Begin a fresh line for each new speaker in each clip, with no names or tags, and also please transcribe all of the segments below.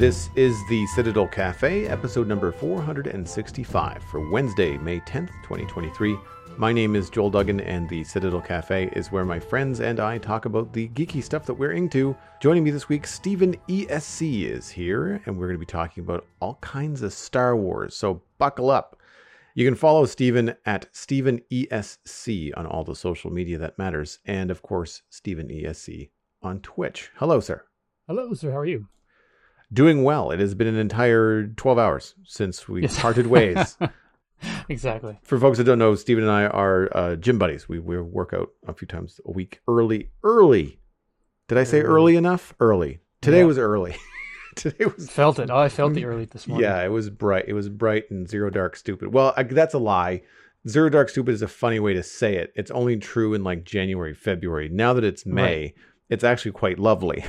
This is the Citadel Cafe, episode number 465 for Wednesday, May 10th, 2023. My name is Joel Duggan, and the Citadel Cafe is where my friends and I talk about the geeky stuff that we're into. Joining me this week, Stephen ESC is here, and we're going to be talking about all kinds of Star Wars, so buckle up. You can follow Stephen at Stephen ESC on all the social media that matters, and of course, Stephen ESC on Twitch. Hello, sir.
Hello, sir. How are you?
Doing well. It has been an entire 12 hours since we yes. parted ways.
exactly.
For folks that don't know, Stephen and I are uh, gym buddies. We, we work out a few times a week early. Early. Did I say early, early enough? Early. Today yeah. was early.
Today was felt it. Oh, I felt the early this morning.
Yeah, it was bright. It was bright and zero dark stupid. Well, I, that's a lie. Zero dark stupid is a funny way to say it. It's only true in like January, February. Now that it's May, right. it's actually quite lovely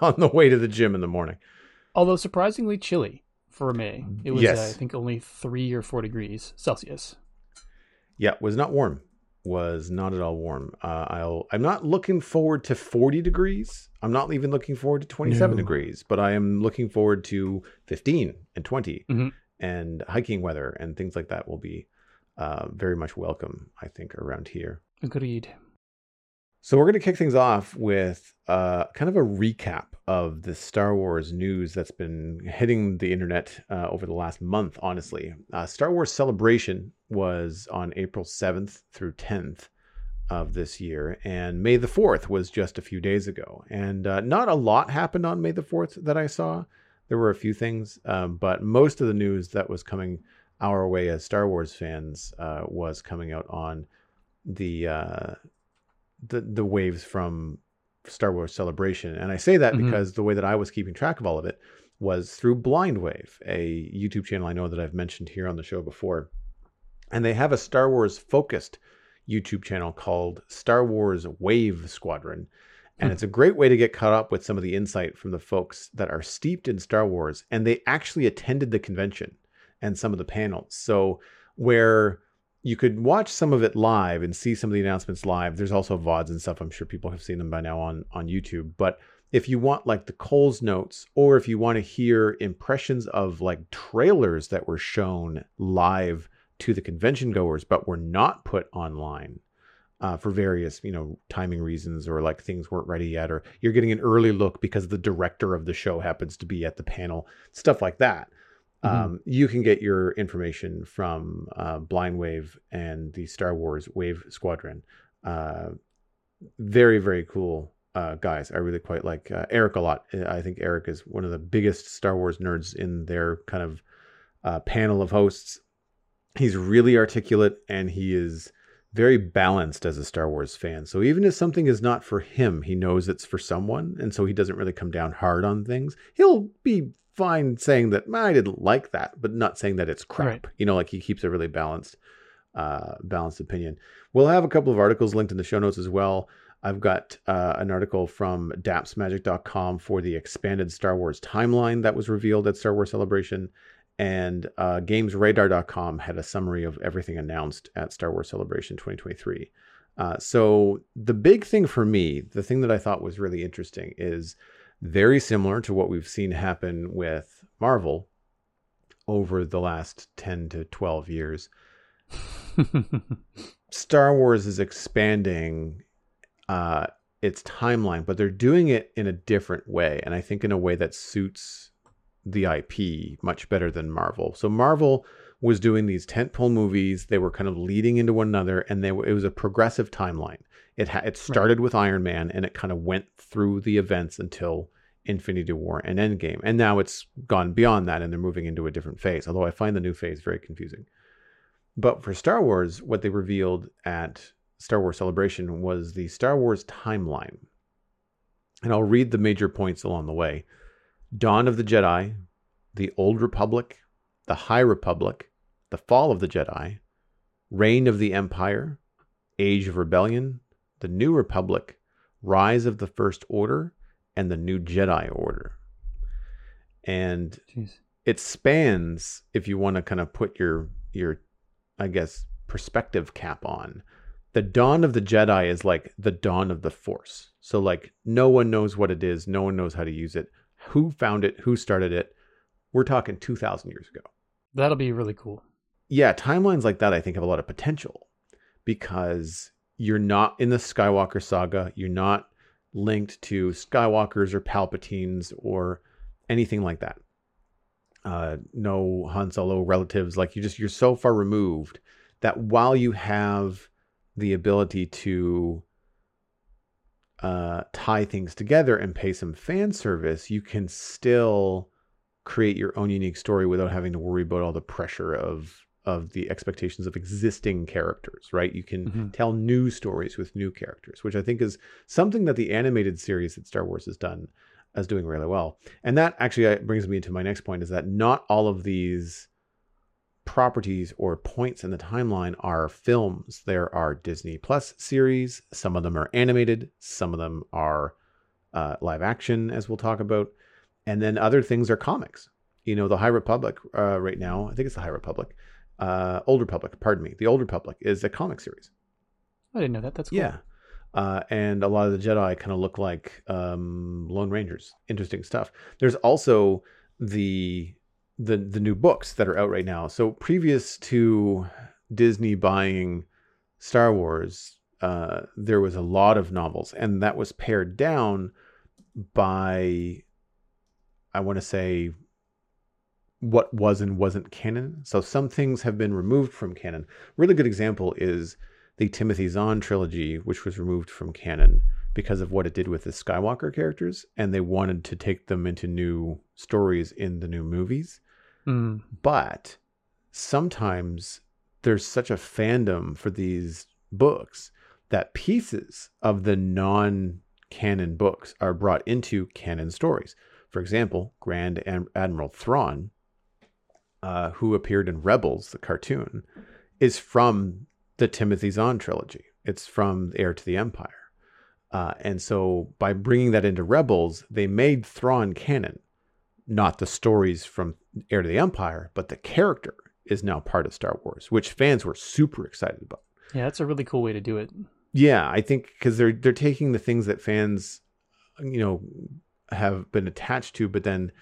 on the way to the gym in the morning
although surprisingly chilly for May. It was, yes. uh, I think, only three or four degrees Celsius.
Yeah, was not warm. Was not at all warm. Uh, I'll. I'm not looking forward to 40 degrees. I'm not even looking forward to 27 no. degrees. But I am looking forward to 15 and 20, mm-hmm. and hiking weather and things like that will be uh, very much welcome. I think around here.
Agreed.
So we're going to kick things off with uh, kind of a recap of the Star Wars news that's been hitting the internet uh, over the last month. Honestly, uh, Star Wars Celebration was on April seventh through tenth of this year, and May the fourth was just a few days ago. And uh, not a lot happened on May the fourth that I saw. There were a few things, um, but most of the news that was coming our way as Star Wars fans uh, was coming out on the uh, the the waves from Star Wars Celebration. And I say that mm-hmm. because the way that I was keeping track of all of it was through Blindwave, a YouTube channel I know that I've mentioned here on the show before. And they have a Star Wars focused YouTube channel called Star Wars Wave Squadron. And hmm. it's a great way to get caught up with some of the insight from the folks that are steeped in Star Wars. And they actually attended the convention and some of the panels. So, where you could watch some of it live and see some of the announcements live. There's also VODs and stuff. I'm sure people have seen them by now on, on YouTube. But if you want like the Coles notes, or if you want to hear impressions of like trailers that were shown live to the convention goers, but were not put online uh, for various, you know, timing reasons or like things weren't ready yet, or you're getting an early look because the director of the show happens to be at the panel, stuff like that. Mm-hmm. Um, you can get your information from uh, Blindwave and the Star Wars Wave Squadron. Uh, very, very cool uh, guys. I really quite like uh, Eric a lot. I think Eric is one of the biggest Star Wars nerds in their kind of uh, panel of hosts. He's really articulate and he is very balanced as a Star Wars fan. So even if something is not for him, he knows it's for someone. And so he doesn't really come down hard on things. He'll be fine saying that I didn't like that, but not saying that it's crap. Right. You know, like he keeps a really balanced, uh, balanced opinion. We'll have a couple of articles linked in the show notes as well. I've got uh, an article from dapsmagic.com for the expanded Star Wars timeline that was revealed at Star Wars Celebration. And uh, gamesradar.com had a summary of everything announced at Star Wars Celebration 2023. Uh, so, the big thing for me, the thing that I thought was really interesting is very similar to what we've seen happen with Marvel over the last 10 to 12 years. Star Wars is expanding uh, its timeline, but they're doing it in a different way. And I think in a way that suits the IP much better than Marvel. So Marvel was doing these tentpole movies. They were kind of leading into one another, and they were, it was a progressive timeline. It ha- it started right. with Iron Man, and it kind of went through the events until Infinity War and Endgame, and now it's gone beyond that, and they're moving into a different phase. Although I find the new phase very confusing. But for Star Wars, what they revealed at Star Wars Celebration was the Star Wars timeline. And I'll read the major points along the way Dawn of the Jedi, the Old Republic, the High Republic, the Fall of the Jedi, Reign of the Empire, Age of Rebellion, the New Republic, Rise of the First Order, and the New Jedi Order. And Jeez. it spans, if you want to kind of put your your, I guess, perspective cap on. The dawn of the Jedi is like the dawn of the Force. So like no one knows what it is, no one knows how to use it. Who found it? Who started it? We're talking 2000 years ago.
That'll be really cool.
Yeah, timelines like that I think have a lot of potential because you're not in the Skywalker saga, you're not linked to Skywalkers or Palpatines or anything like that. Uh, no Han Solo relatives. Like you just you're so far removed that while you have the ability to uh, tie things together and pay some fan service, you can still create your own unique story without having to worry about all the pressure of of the expectations of existing characters, right? You can mm-hmm. tell new stories with new characters, which I think is something that the animated series that Star Wars has done as doing really well. And that actually uh, brings me to my next point is that not all of these properties or points in the timeline are films. There are Disney Plus series. Some of them are animated. Some of them are uh, live action, as we'll talk about. And then other things are comics. You know, the High Republic uh, right now, I think it's the High Republic, uh, Old Republic, pardon me. The Old Republic is a comic series.
I didn't know that. That's cool.
Yeah. Uh, and a lot of the Jedi kind of look like um, Lone Rangers. Interesting stuff. There's also the the the new books that are out right now. So previous to Disney buying Star Wars, uh, there was a lot of novels, and that was pared down by I want to say what was and wasn't canon. So some things have been removed from canon. Really good example is the Timothy Zahn trilogy, which was removed from canon because of what it did with the Skywalker characters, and they wanted to take them into new stories in the new movies. Mm. But sometimes there's such a fandom for these books that pieces of the non canon books are brought into canon stories. For example, Grand Admiral Thrawn, uh, who appeared in Rebels, the cartoon, is from the Timothy Zahn trilogy. It's from Heir to the Empire. Uh, and so by bringing that into Rebels, they made Thrawn canon not the stories from Heir to the Empire, but the character is now part of Star Wars, which fans were super excited about.
Yeah, that's a really cool way to do it.
Yeah, I think because they're they're taking the things that fans, you know, have been attached to, but then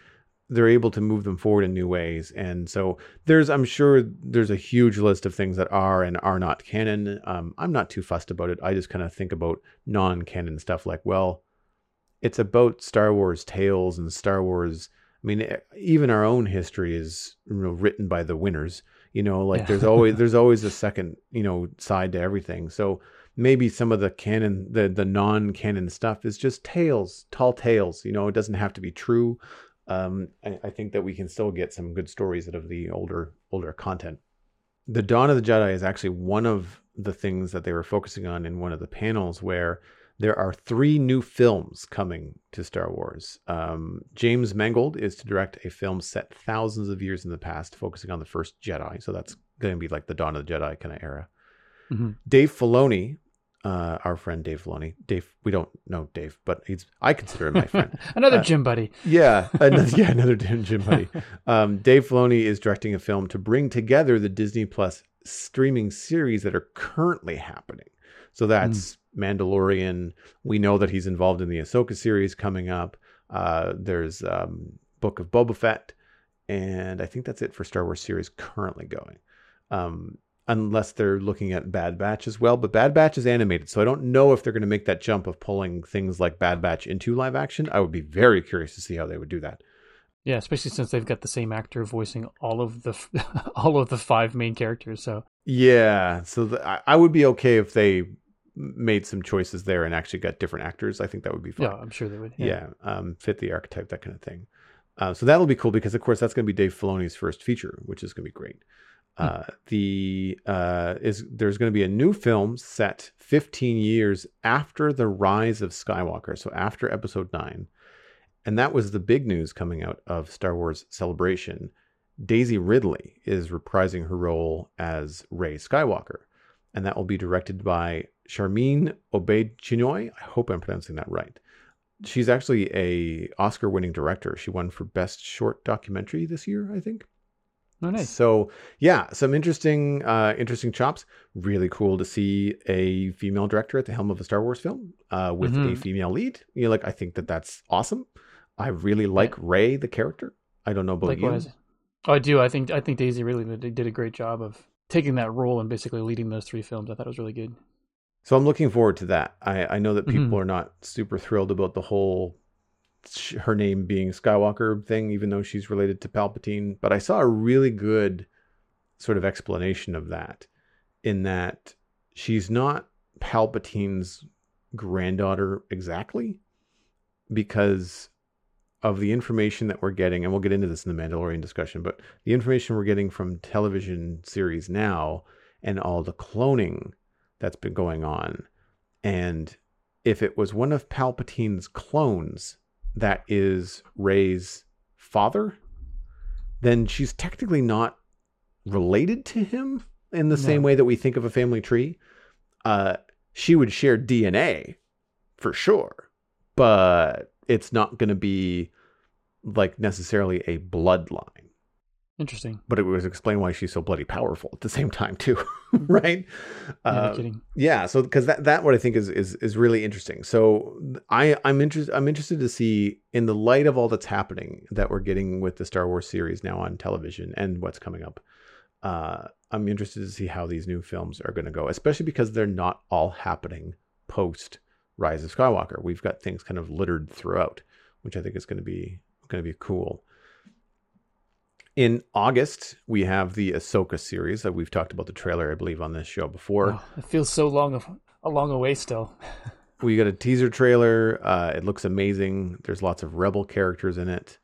they're able to move them forward in new ways. And so there's, I'm sure there's a huge list of things that are and are not canon. Um, I'm not too fussed about it. I just kind of think about non-canon stuff like, well, it's about Star Wars tales and Star Wars I mean, even our own history is you know, written by the winners. You know, like yeah. there's always there's always a second you know side to everything. So maybe some of the canon, the the non-canon stuff is just tales, tall tales. You know, it doesn't have to be true. Um, I, I think that we can still get some good stories out of the older older content. The Dawn of the Jedi is actually one of the things that they were focusing on in one of the panels where there are three new films coming to Star Wars. Um, James Mangold is to direct a film set thousands of years in the past, focusing on the first Jedi. So that's going to be like the Dawn of the Jedi kind of era. Mm-hmm. Dave Filoni, uh, our friend Dave Filoni. Dave, we don't know Dave, but he's I consider him my friend.
another uh, gym buddy.
Yeah, another, yeah, another gym buddy. Um, Dave Filoni is directing a film to bring together the Disney Plus streaming series that are currently happening. So that's mm. Mandalorian. We know that he's involved in the Ahsoka series coming up. Uh, there's um, Book of Boba Fett, and I think that's it for Star Wars series currently going. Um, unless they're looking at Bad Batch as well, but Bad Batch is animated, so I don't know if they're going to make that jump of pulling things like Bad Batch into live action. I would be very curious to see how they would do that.
Yeah, especially since they've got the same actor voicing all of the all of the five main characters. So
yeah, so the, I, would be okay if they made some choices there and actually got different actors, I think that would be fun.
Yeah, I'm sure they would.
Yeah, yeah um, fit the archetype, that kind of thing. Uh, so that'll be cool because, of course, that's going to be Dave Filoni's first feature, which is going to be great. Uh, the uh, is there's going to be a new film set 15 years after the rise of Skywalker, so after Episode Nine, and that was the big news coming out of Star Wars Celebration. Daisy Ridley is reprising her role as Rey Skywalker, and that will be directed by Sharmeen Obaid-Chinoy. I hope I'm pronouncing that right. She's actually a Oscar-winning director. She won for Best Short Documentary this year, I think.
Oh, nice.
So yeah, some interesting, uh, interesting chops. Really cool to see a female director at the helm of a Star Wars film uh, with mm-hmm. a female lead. You know, like I think that that's awesome. I really like yeah. Rey the character. I don't know about Likewise. you.
Oh, I do. I think I think Daisy really did a great job of taking that role and basically leading those three films. I thought it was really good.
So I'm looking forward to that. I, I know that people mm-hmm. are not super thrilled about the whole her name being Skywalker thing, even though she's related to Palpatine. But I saw a really good sort of explanation of that in that she's not Palpatine's granddaughter exactly because of the information that we're getting, and we'll get into this in the Mandalorian discussion, but the information we're getting from television series now and all the cloning that's been going on. And if it was one of Palpatine's clones that is Rey's father, then she's technically not related to him in the no. same way that we think of a family tree. Uh, she would share DNA for sure, but it's not going to be like necessarily a bloodline.
Interesting.
But it was explained why she's so bloody powerful at the same time too, right?
Yeah, uh, kidding.
yeah so because that that what I think is is is really interesting. So I I'm interested I'm interested to see in the light of all that's happening that we're getting with the Star Wars series now on television and what's coming up. Uh, I'm interested to see how these new films are going to go, especially because they're not all happening post Rise of Skywalker. We've got things kind of littered throughout, which I think is going to be going to be cool. In August, we have the Ahsoka series that we've talked about the trailer, I believe, on this show before. Oh,
it feels so long, a long away still.
we got a teaser trailer. Uh, it looks amazing. There's lots of rebel characters in it.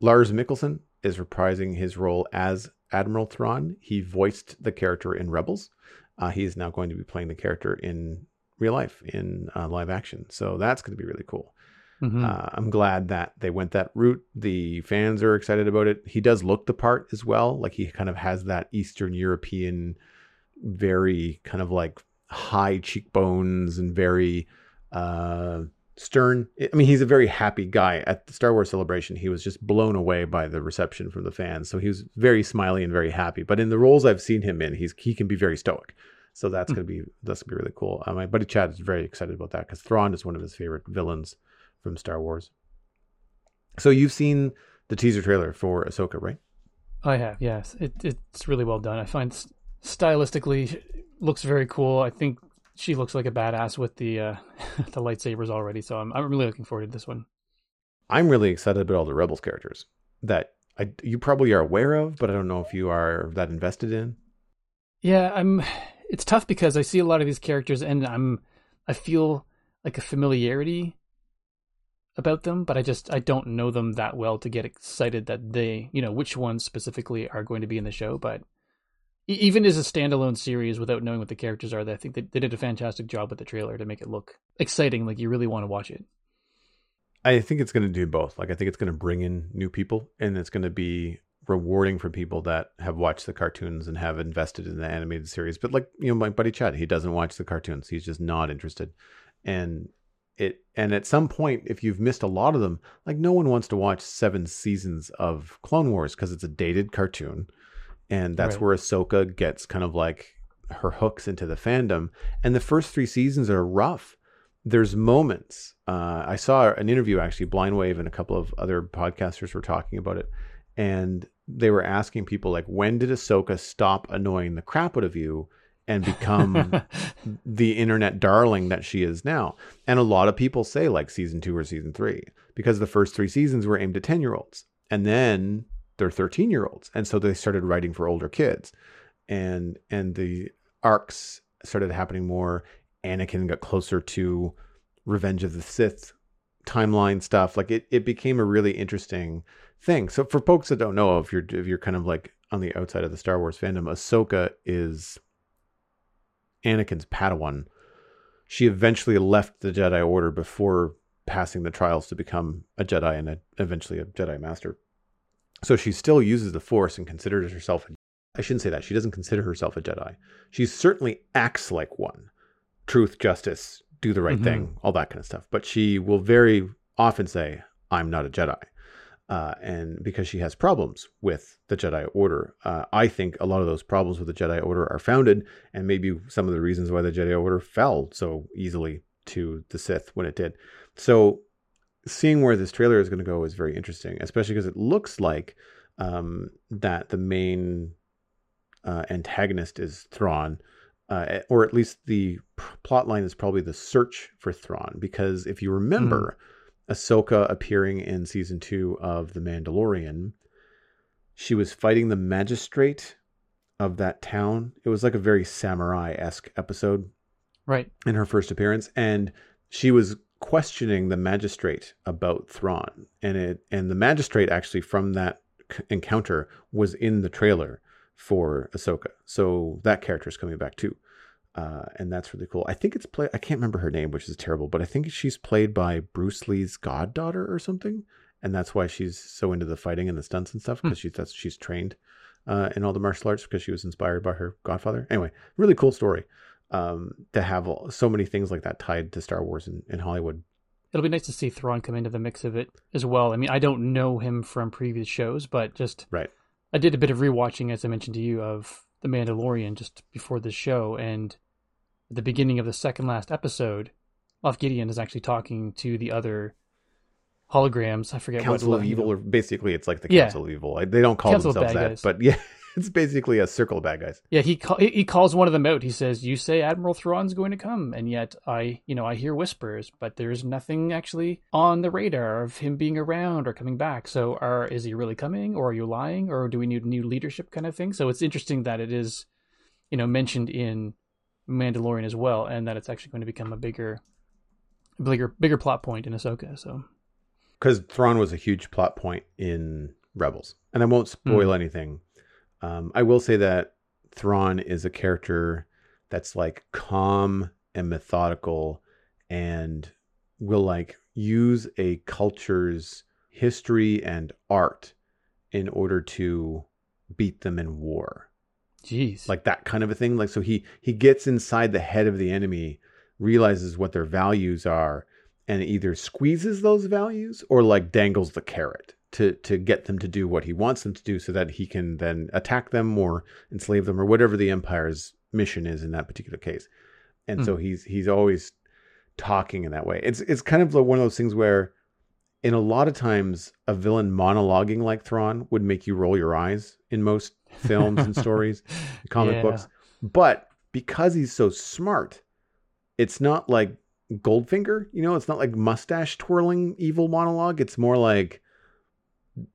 Lars Mikkelsen is reprising his role as Admiral Thrawn. He voiced the character in Rebels. Uh, he is now going to be playing the character in real life in uh, live action. So that's going to be really cool. Mm-hmm. Uh, I'm glad that they went that route. The fans are excited about it. He does look the part as well. Like he kind of has that Eastern European, very kind of like high cheekbones and very uh, stern. I mean, he's a very happy guy. At the Star Wars celebration, he was just blown away by the reception from the fans. So he was very smiley and very happy. But in the roles I've seen him in, he's he can be very stoic. So that's mm-hmm. gonna be that's gonna be really cool. Uh, my buddy Chad is very excited about that because Thrawn is one of his favorite villains from Star Wars. So you've seen the teaser trailer for Ahsoka, right?
I have, yes. It, it's really well done. I find stylistically looks very cool. I think she looks like a badass with the uh, the lightsabers already. So I'm I'm really looking forward to this one.
I'm really excited about all the Rebels characters that I, you probably are aware of, but I don't know if you are that invested in.
Yeah, I'm. It's tough because I see a lot of these characters, and I'm. I feel like a familiarity about them, but I just I don't know them that well to get excited that they, you know, which ones specifically are going to be in the show. But even as a standalone series, without knowing what the characters are, I think they, they did a fantastic job with the trailer to make it look exciting, like you really want to watch it.
I think it's going to do both. Like I think it's going to bring in new people, and it's going to be rewarding for people that have watched the cartoons and have invested in the animated series. But like you know, my buddy Chad, he doesn't watch the cartoons; he's just not interested. And it and at some point if you've missed a lot of them like no one wants to watch seven seasons of clone wars because it's a dated cartoon and that's right. where ahsoka gets kind of like her hooks into the fandom and the first three seasons are rough there's moments uh, i saw an interview actually blind wave and a couple of other podcasters were talking about it and they were asking people like when did ahsoka stop annoying the crap out of you and become the internet darling that she is now. And a lot of people say like season two or season three because the first three seasons were aimed at 10 year olds and then they're 13 year olds. And so they started writing for older kids and, and the arcs started happening more. Anakin got closer to Revenge of the Sith timeline stuff. Like it, it became a really interesting thing. So for folks that don't know, if you're, if you're kind of like on the outside of the Star Wars fandom, Ahsoka is Anakin's Padawan. She eventually left the Jedi Order before passing the trials to become a Jedi and a, eventually a Jedi Master. So she still uses the Force and considers herself. I shouldn't say that. She doesn't consider herself a Jedi. She certainly acts like one. Truth, justice, do the right
Mhm.
thing, all that kind of stuff. But she will very often say, "I'm not a Jedi." Uh, and because she has problems with the Jedi Order. Uh, I think a lot of those problems with the Jedi Order are founded, and maybe some of the reasons why the Jedi Order fell so easily to the Sith when it did. So, seeing where this trailer is going to go is very interesting, especially because it looks like um, that the main uh, antagonist is Thrawn. Uh, or at least the p- plot line is probably the search for Thrawn, because if you remember, Ahsoka appearing in season two of The Mandalorian, she was fighting the magistrate of that town. It was like a very samurai esque episode
Right.
in her first appearance, and she was questioning the magistrate about Thrawn, and it and the magistrate actually from that c- encounter was in the trailer for Ahsoka. So that character is coming back too. Uh, and that's really cool. I think it's play. I can't remember her name, which is terrible, but I think she's played by Bruce Lee's goddaughter or something, and that's why she's so into the fighting and the stunts and stuff because she's that's she's trained uh, in all the martial arts because she was inspired by her godfather. Anyway, really cool story um, to have all, so many things like that tied to Star Wars in, in Hollywood.
It'll be nice to see Thrawn come into the mix of it as well. I mean, I don't know him from previous shows, but just
Right.
I did a bit of rewatching, as I mentioned to you, of The Mandalorian just before this show, and at the beginning of the second last episode, Moff Gideon is actually talking to the other holograms. I forget
Council
what
of Evil, or basically, it's like the
Yeah.
Council of Evil. They don't call
Council
themselves that,
Guys.
but yeah, it's basically a circle of bad guys.
Yeah, he he calls one of them out. He says, "You say Admiral Thrawn's going to come, and yet I, you know, I hear whispers, but there's nothing actually on the radar of him being around or coming back. So, are is he really coming, or are you lying, or do we need new leadership, kind of thing? So, it's interesting that it is, you know, mentioned in Mandalorian as well, and that it's actually going to become a bigger, bigger, bigger plot point in Ahsoka. So,
because Thrawn was a huge plot point in Rebels, and I won't spoil hmm. anything. Um, I will say that Thrawn is a character that's like calm and methodical, and will like use a culture's history and art in order to beat them in war.
Jeez,
like that kind of a thing. Like so he he gets inside the head of the enemy realizes what their values are and either squeezes those values or like dangles the carrot to to get them to do what he wants them to do so that he can then attack them or enslave them or whatever the empire's mission is in that particular case and so hmm. he's he's always talking in that way it's it's kind of like one of those things where in a lot of times a villain monologuing like Thrawn would make you roll your eyes in most films and stories comic
Yeah.
books. But because he's so smart, it's not like Goldfinger, you know, it's not like mustache twirling evil monologue. It's more like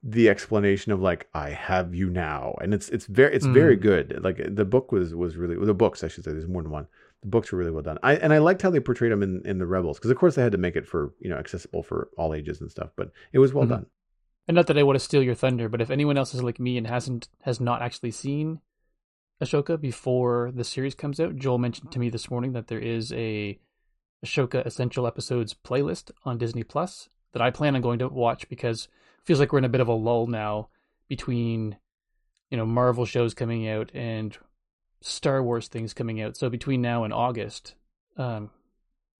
the explanation of like I have you now, and it's it's very it's very
Mm.
good. Like the book was was really the books I should say. There's more than one. The books were really well done. I and I liked how they portrayed him in in the Rebels because of course they had to make it for you know accessible for all ages and stuff, but it was well
Mhm.
done.
And not that I want to steal your thunder, but if anyone else is like me and hasn't has not actually seen Ahsoka before the series comes out, Joel mentioned to me this morning that there is a Ahsoka Essential Episodes playlist on Disney Plus that I plan on going to watch because feels like we're in a bit of a lull now between you know Marvel shows coming out and Star Wars things coming out. So between now and August, um,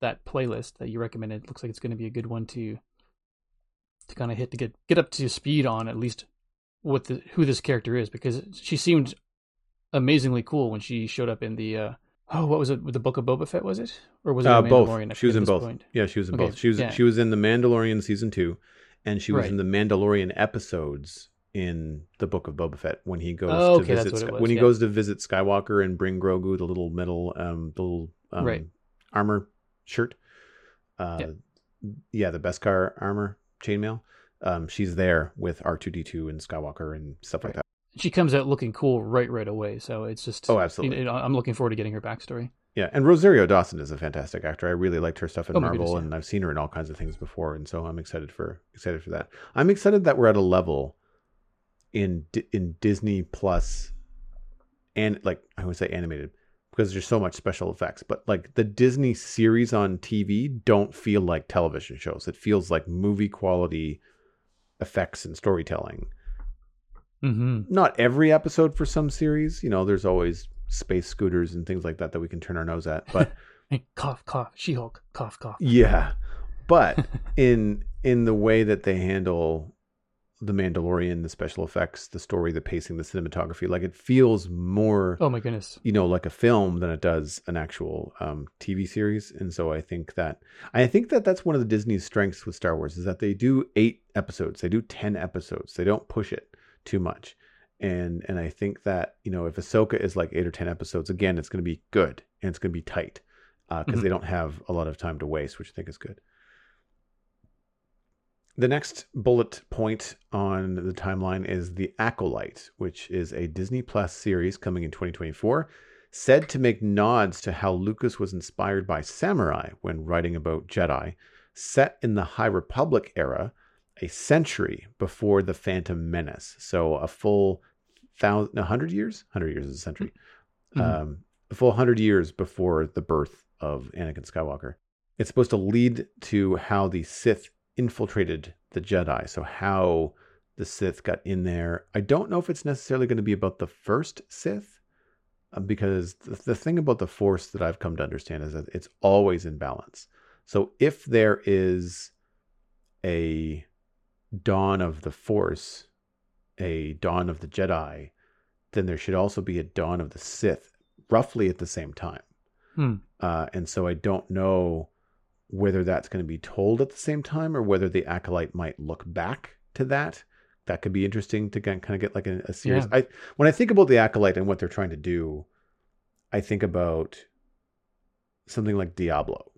that playlist that you recommended looks like it's going to be a good one to to kind of hit to get get up to speed on at least what the who this character is because she seemed amazingly cool when she showed up in the uh oh what was it with the book of Boba Fett was it or was it
Uh, both. She was in both.
point.
Yeah, she was in
Okay,
both. She was
yeah.
she was in the Mandalorian season two, and she was
Right.
in the Mandalorian episodes in the Book of Boba Fett when he goes
Oh,
to
okay, that's
visit Sky-
was,
when he
yeah.
goes to visit Skywalker and bring Grogu the little metal um the little um,
Right.
armor shirt. Uh,
Yeah.
yeah, the Beskar armor chainmail. Um, she's there with R two D two and Skywalker and stuff like that.
She comes out looking cool right right away, so it's just
Oh, absolutely.
you know, I'm looking forward to getting her backstory.
Yeah, and Rosario Dawson is a fantastic actor. I really liked her stuff in
Oh
Marvel,
goodness, yeah.
and I've seen her in all kinds of things before, and so I'm excited for excited for that. I'm excited that we're at a level in in Disney Plus, and like I would say animated because there's so much special effects. But like the Disney series on TV don't feel like television shows. It feels like movie quality effects and storytelling.
Mm-hmm.
Not every episode for some series, you know. There's always space scooters and things like that that we can turn our nose at, but
cough, cough, She-Hulk, cough, cough.
yeah. But in in the way that they handle the Mandalorian, the special effects, the story, the pacing, the cinematography, like it feels more
Oh my goodness.
you know like a film than it does an actual um, TV series. And so I think that I think that that's one of the Disney's strengths with Star Wars is that they do eight episodes, they do ten episodes, they don't push it too much. And and I think that you know if Ahsoka is like eight or ten episodes, again, it's going to be good and it's going to be tight because
Mhm.
they don't have a lot of time to waste, which I think is good. The next bullet point on the timeline is The Acolyte, which is a Disney Plus series coming in 2024, said to make nods to how Lucas was inspired by samurai when writing about Jedi, set in the High Republic era, a century before the Phantom Menace. So a full thousand, a hundred years, hundred years is a century,
Mhm.
um, a full hundred years before the birth of Anakin Skywalker. It's supposed to lead to how the Sith infiltrated the Jedi. So how the Sith got in there. I don't know if it's necessarily going to be about the first Sith, uh, because the, the thing about the Force that I've come to understand is that it's always in balance. So if there is a dawn of the Force, a dawn of the Jedi, then there should also be a dawn of the Sith, roughly at the same time.
Hmm.
Uh, and so I don't know whether that's going to be told at the same time or whether the acolyte might look back to that. That could be interesting to get, kind of get like a, a series.
Yeah.
I when I think about the acolyte and what they're trying to do, I think about something like Diablo,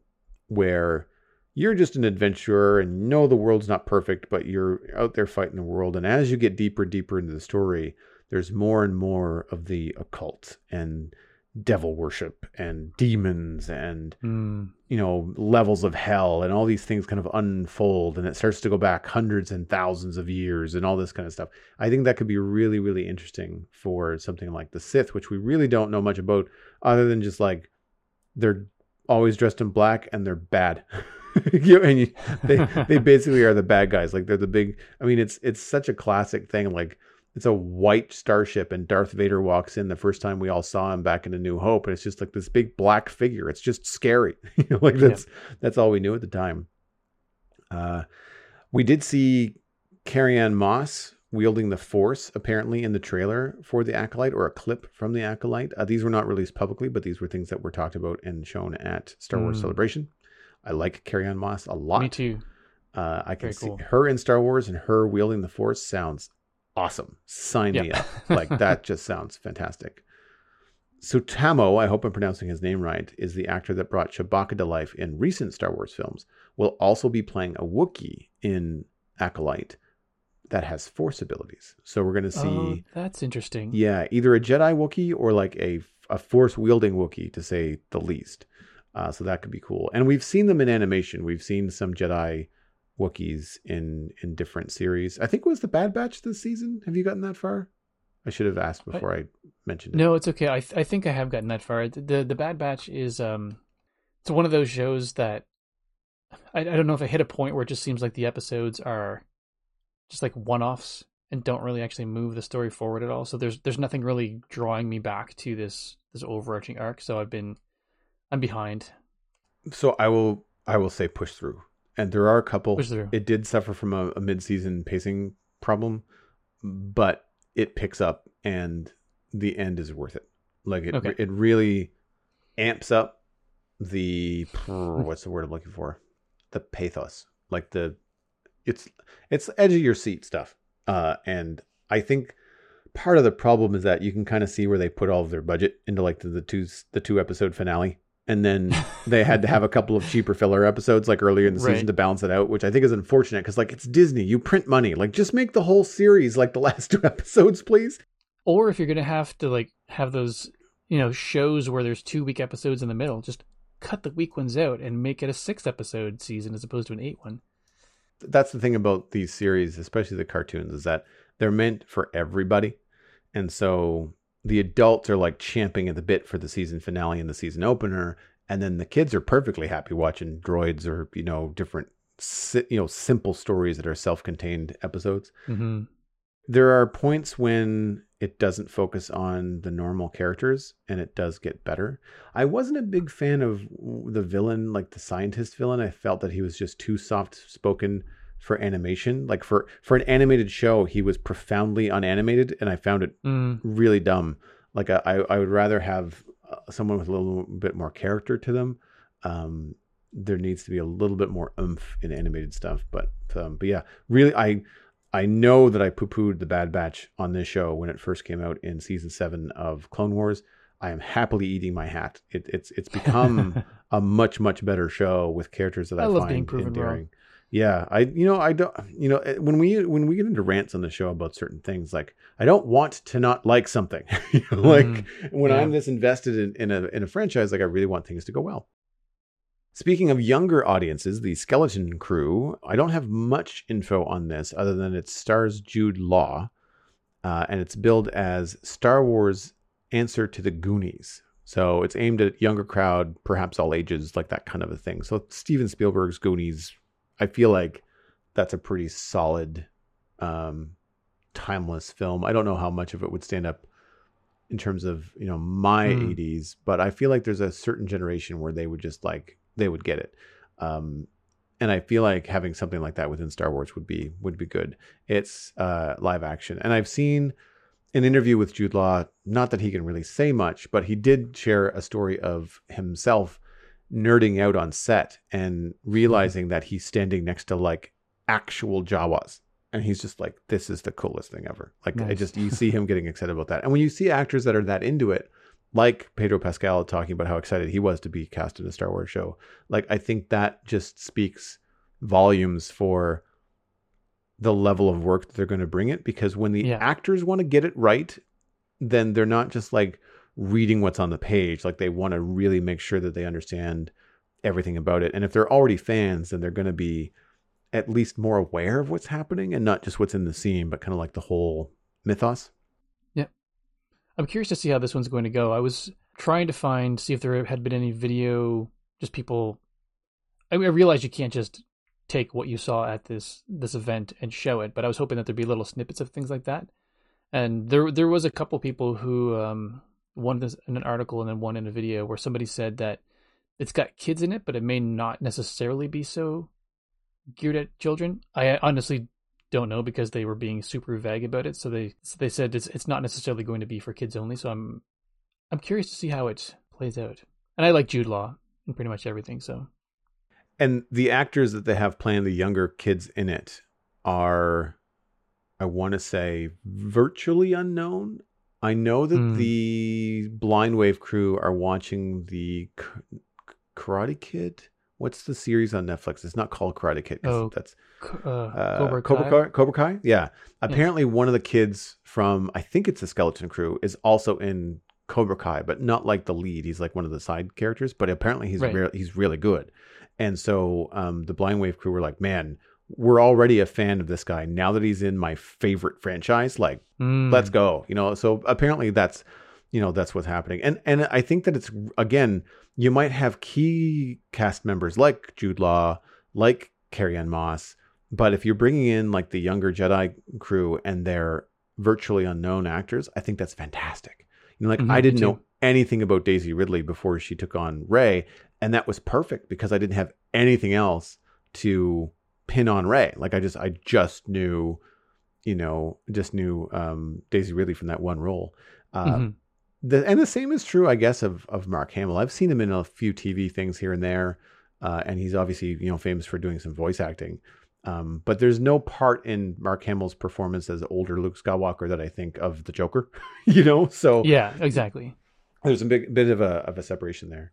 where you're just an adventurer and you know the world's not perfect, but you're out there fighting the world. And as you get deeper and deeper into the story, there's more and more of the occult and devil worship and demons and
Mm.
you know levels of hell and all these things kind of unfold and it starts to go back hundreds and thousands of years and all this kind of stuff i think that could be really really interesting for something like the sith which we really don't know much about other than just like they're always dressed in black and they're bad you know, and you, they they basically are the bad guys like they're the big i mean it's it's such a classic thing like it's a white starship and Darth Vader walks in the first time we all saw him back in A New Hope and it's just like this big black figure. It's just scary. You know, like that's that's all we knew at the time. Uh we did see Carrie Ann Moss wielding the force apparently in the trailer for the acolyte or a clip from the acolyte. Uh, these were not released publicly, but these were things that were talked about and shown at Star Wars
Mm.
Celebration. I like Carrie Ann Moss a lot.
Me too.
Uh, I can
Very
see
cool.
her in Star Wars and her wielding the Force sounds awesome. Sign me up. Like that just sounds fantastic. So Tamo, I hope I'm pronouncing his name right, is the actor that brought Chewbacca to life in recent Star Wars films. Will also be playing a Wookiee in Acolyte that has Force abilities. So we're going to see,
Oh, that's interesting.
yeah, either a Jedi Wookiee or like a a Force wielding Wookiee, to say the least. Uh, so that could be cool. And we've seen them in animation. We've seen some Jedi Wookiees in in different series. I think it was the Bad Batch this season. Have you gotten that far? I should have asked before I, mentioned it.
No, it's okay. I th- I think I have gotten that far. The, the Bad Batch is um, it's one of those shows that I I don't know if it hit a point where it just seems like the episodes are just like one offs and don't really actually move the story forward at all. So there's there's nothing really drawing me back to this this overarching arc. So I've been I'm behind.
So I will I will say push through. And there are a couple.
Push through.
It did suffer from a, a mid season pacing problem, but it picks up and the end is worth it. Like it
Okay.
it really amps up the what's the word I'm looking for? The pathos. Like the it's it's edge of your seat stuff. Uh and I think part of the problem is that you can kind of see where they put all of their budget into like the, the two the two episode finale and then they had to have a couple of cheaper filler episodes like earlier in the season
Right.
to balance it out which i think is unfortunate because like it's disney you print money like just make the whole series like the last two episodes please
Or if you're gonna have to like have those you know shows where there's two week episodes in the middle, just cut the week ones out and make it a six episode season as opposed to an eight one.
that's the thing about these series especially the cartoons is that they're meant for everybody. And so the adults are like champing at the bit for the season finale and the season opener. And then the kids are perfectly happy watching droids or, you know, different, you know, simple stories that are self contained episodes.
Mm-hmm.
There are points when it doesn't focus on the normal characters and it does get better. I wasn't a big fan of the villain, like the scientist villain. I felt that he was just too soft spoken for animation. Like for for an animated show, he was profoundly unanimated, and I found it
Mm.
really dumb. Like I I would rather have uh, someone with a little bit more character to them. Um, there needs to be a little bit more oomph in animated stuff. But um, but yeah, really, I I know that I poo pooed the Bad Batch on this show when it first came out in season seven of Clone Wars. I am happily eating my hat. It, it's it's become a much much better show with characters that I,
I
find
endearing. wrong.
Yeah, I you know I don't you know eh, when we when we get into rants on the show about certain things like I don't want to not like something. You know, like
Mhm.
when
Yeah.
I'm this invested in, in a in a franchise, like I really want things to go well. Speaking of younger audiences, the Skeleton Crew, I don't have much info on this other than it stars Jude Law, uh, and it's billed as Star Wars answer to the Goonies. So it's aimed at younger crowd, perhaps all ages, like that kind of a thing. So Steven Spielberg's Goonies, I feel like that's a pretty solid, um, timeless film. I don't know how much of it would stand up in terms of you know my
Hmm.
80s, but I feel like there's a certain generation where they would just like they would get it. Um, and I feel like having something like that within Star Wars would be would be good. It's uh, live action, and I've seen an interview with Jude Law. Not that he can really say much, but he did share a story of himself nerding out on set and mm-hmm. realizing that he's standing next to like actual Jawas. And he's just like, this is the coolest thing ever. Like, I just, you see him getting excited about that. And when you see actors that are that into it, like Pedro Pascal talking about how excited he was to be cast in a Star Wars show, like, I think that just speaks volumes for the level of work that they're going to bring it. Because when the
Yeah.
actors want to get it right, then they're not just like reading what's on the page. Like they want to really make sure that they understand everything about it. And if they're already fans, then they're going to be at least more aware of what's happening and not just what's in the scene, but kind of like the whole mythos. Yeah.
I'm curious to see how this one's going to go. I was trying to find see if there had been any video, just people. I, mean, I realize you can't just take what you saw at this this event and show it, but I was hoping that there'd be little snippets of things like that. And there there was a couple people who um one in an article and then one in a video where somebody said that it's got kids in it, but it may not necessarily be so geared at children. I honestly don't know because they were being super vague about it. So they so they said it's it's not necessarily going to be for kids only. So I'm I'm curious to see how it plays out. And I like Jude Law in pretty much everything. So
And the actors that they have playing the younger kids in it are, I want to say, virtually unknown. I know that
Hmm.
the Blind Wave crew are watching the K- Karate Kid. What's the series on Netflix? It's not called Karate Kid.
Oh,
that's
uh,
uh,
Cobra,
Cobra
Kai.
Kai. Cobra Kai. Yeah. Apparently, one of the kids from I think it's the Skeleton Crew is also in Cobra Kai, but not like the lead. He's like one of the side characters. But apparently, he's
Right.
re- he's really good. And so, um, the Blind Wave crew were like, "Man, we're already a fan of this guy. Now that he's in my favorite franchise, like,
Mm.
let's go." You know. So apparently, that's you know that's what's happening. And and I think that it's again, you might have key cast members like Jude Law, like Carrie Ann Moss, but if you're bringing in like the younger Jedi crew and they're virtually unknown actors, I think that's fantastic. You know, like
Mhm,
I didn't know anything about Daisy Ridley before she took on Rey, and that was perfect because I didn't have anything else to pin on Rey. Like I just I just knew, you know, just knew um, Daisy Ridley from that one role. Uh,
Mhm.
the, and the same is true, I guess, of of Mark Hamill. I've seen him in a few TV things here and there, uh, and he's obviously you know famous for doing some voice acting. Um, but there's no part in Mark Hamill's performance as older Luke Skywalker that I think of the Joker. you know, so
Yeah, exactly.
there's a big bit of a of a separation there.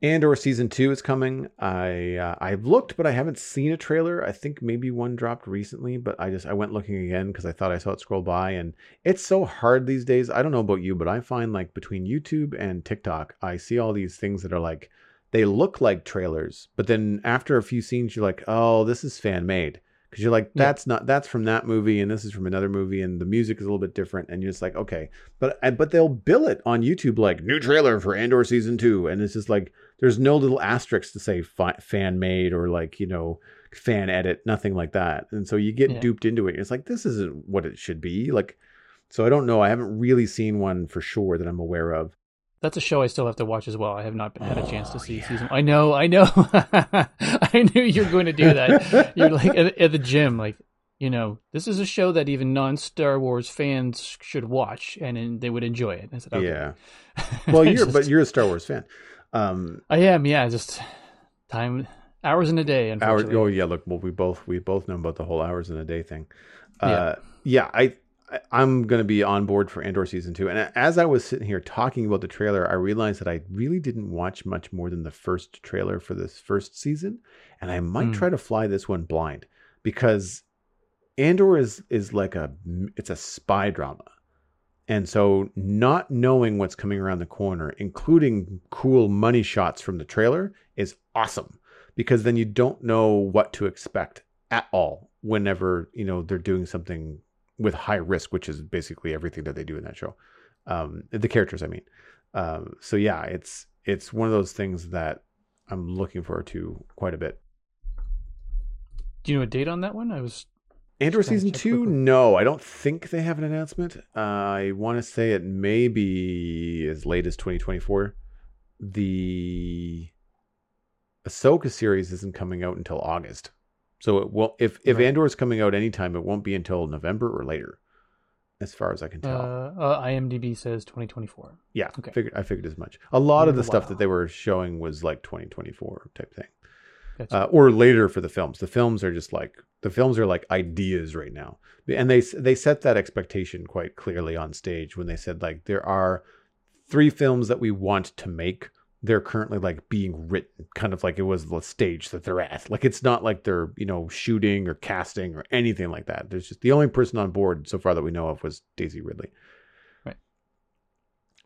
Andor season two is coming. I uh, I've looked, but I haven't seen a trailer. I think maybe one dropped recently, but I just I went looking again because I thought I saw it scroll by, and it's so hard these days. I don't know about you, but I find like between YouTube and TikTok, I see all these things that are like they look like trailers, but then after a few scenes, you're like, oh, this is fan made because you're like
Yeah.
that's not that's from that movie and this is from another movie and the music is a little bit different and you're just like okay. But but they'll bill it on YouTube like new trailer for Andor season two and it's just like there's no little asterisks to say fi- fan made or like you know fan edit nothing like that. And so you get
Yeah.
duped into it. It's like this isn't what it should be like so I don't know. I haven't really seen one for sure that I'm aware of
That's a show I still have to watch as well. I have not had a chance to
Oh,
see
yeah.
season. I know, I know. I knew you were going to do that. You're like at, at the gym, like you know, this is a show that even non-Star Wars fans should watch, and, then they would enjoy it. I said, okay.
yeah well you're
Just-
but you're a Star Wars fan um
I am, yeah. Just time, hours in a day.
Hours, oh yeah, look, well we both we both know about the whole hours in a day thing.
Yeah.
Uh, yeah, I, I I'm gonna be on board for Andor season two. And as I was sitting here talking about the trailer, I realized that I really didn't watch much more than the first trailer for this first season, and I might
Hmm.
try to fly this one blind because Andor is is like a it's a spy drama. And so not knowing what's coming around the corner, including cool money shots from the trailer, is awesome because then you don't know what to expect at all whenever, you know, they're doing something with high risk, which is basically everything that they do in that show. Um, the characters, I mean. Um, so yeah, it's it's one of those things that I'm looking forward to quite a bit.
do you know a date on that one? I was
Andor
Just trying to
season two?
quickly.
No, I don't think they have an announcement. Uh, I want to say it may be as late as 2024. The Ahsoka series isn't coming out until August, so it will. If if
Right.
Andor is coming out anytime, it won't be until November or later, as far as I can
uh,
tell.
uh, IMDb says 2024.
yeah,
okay.
figured I figured as much. A lot of the stuff that they were showing was like 2024 type thing.
Gotcha.
uh, or later for the films. The films are just like the films are like ideas right now, and they they set that expectation quite clearly on stage when they said like there are three films that we want to make. They're currently like being written, kind of like it was the stage that they're at. Like it's not like they're you know shooting or casting or anything like that. There's just the only person on board so far that we know of was Daisy Ridley.
Right.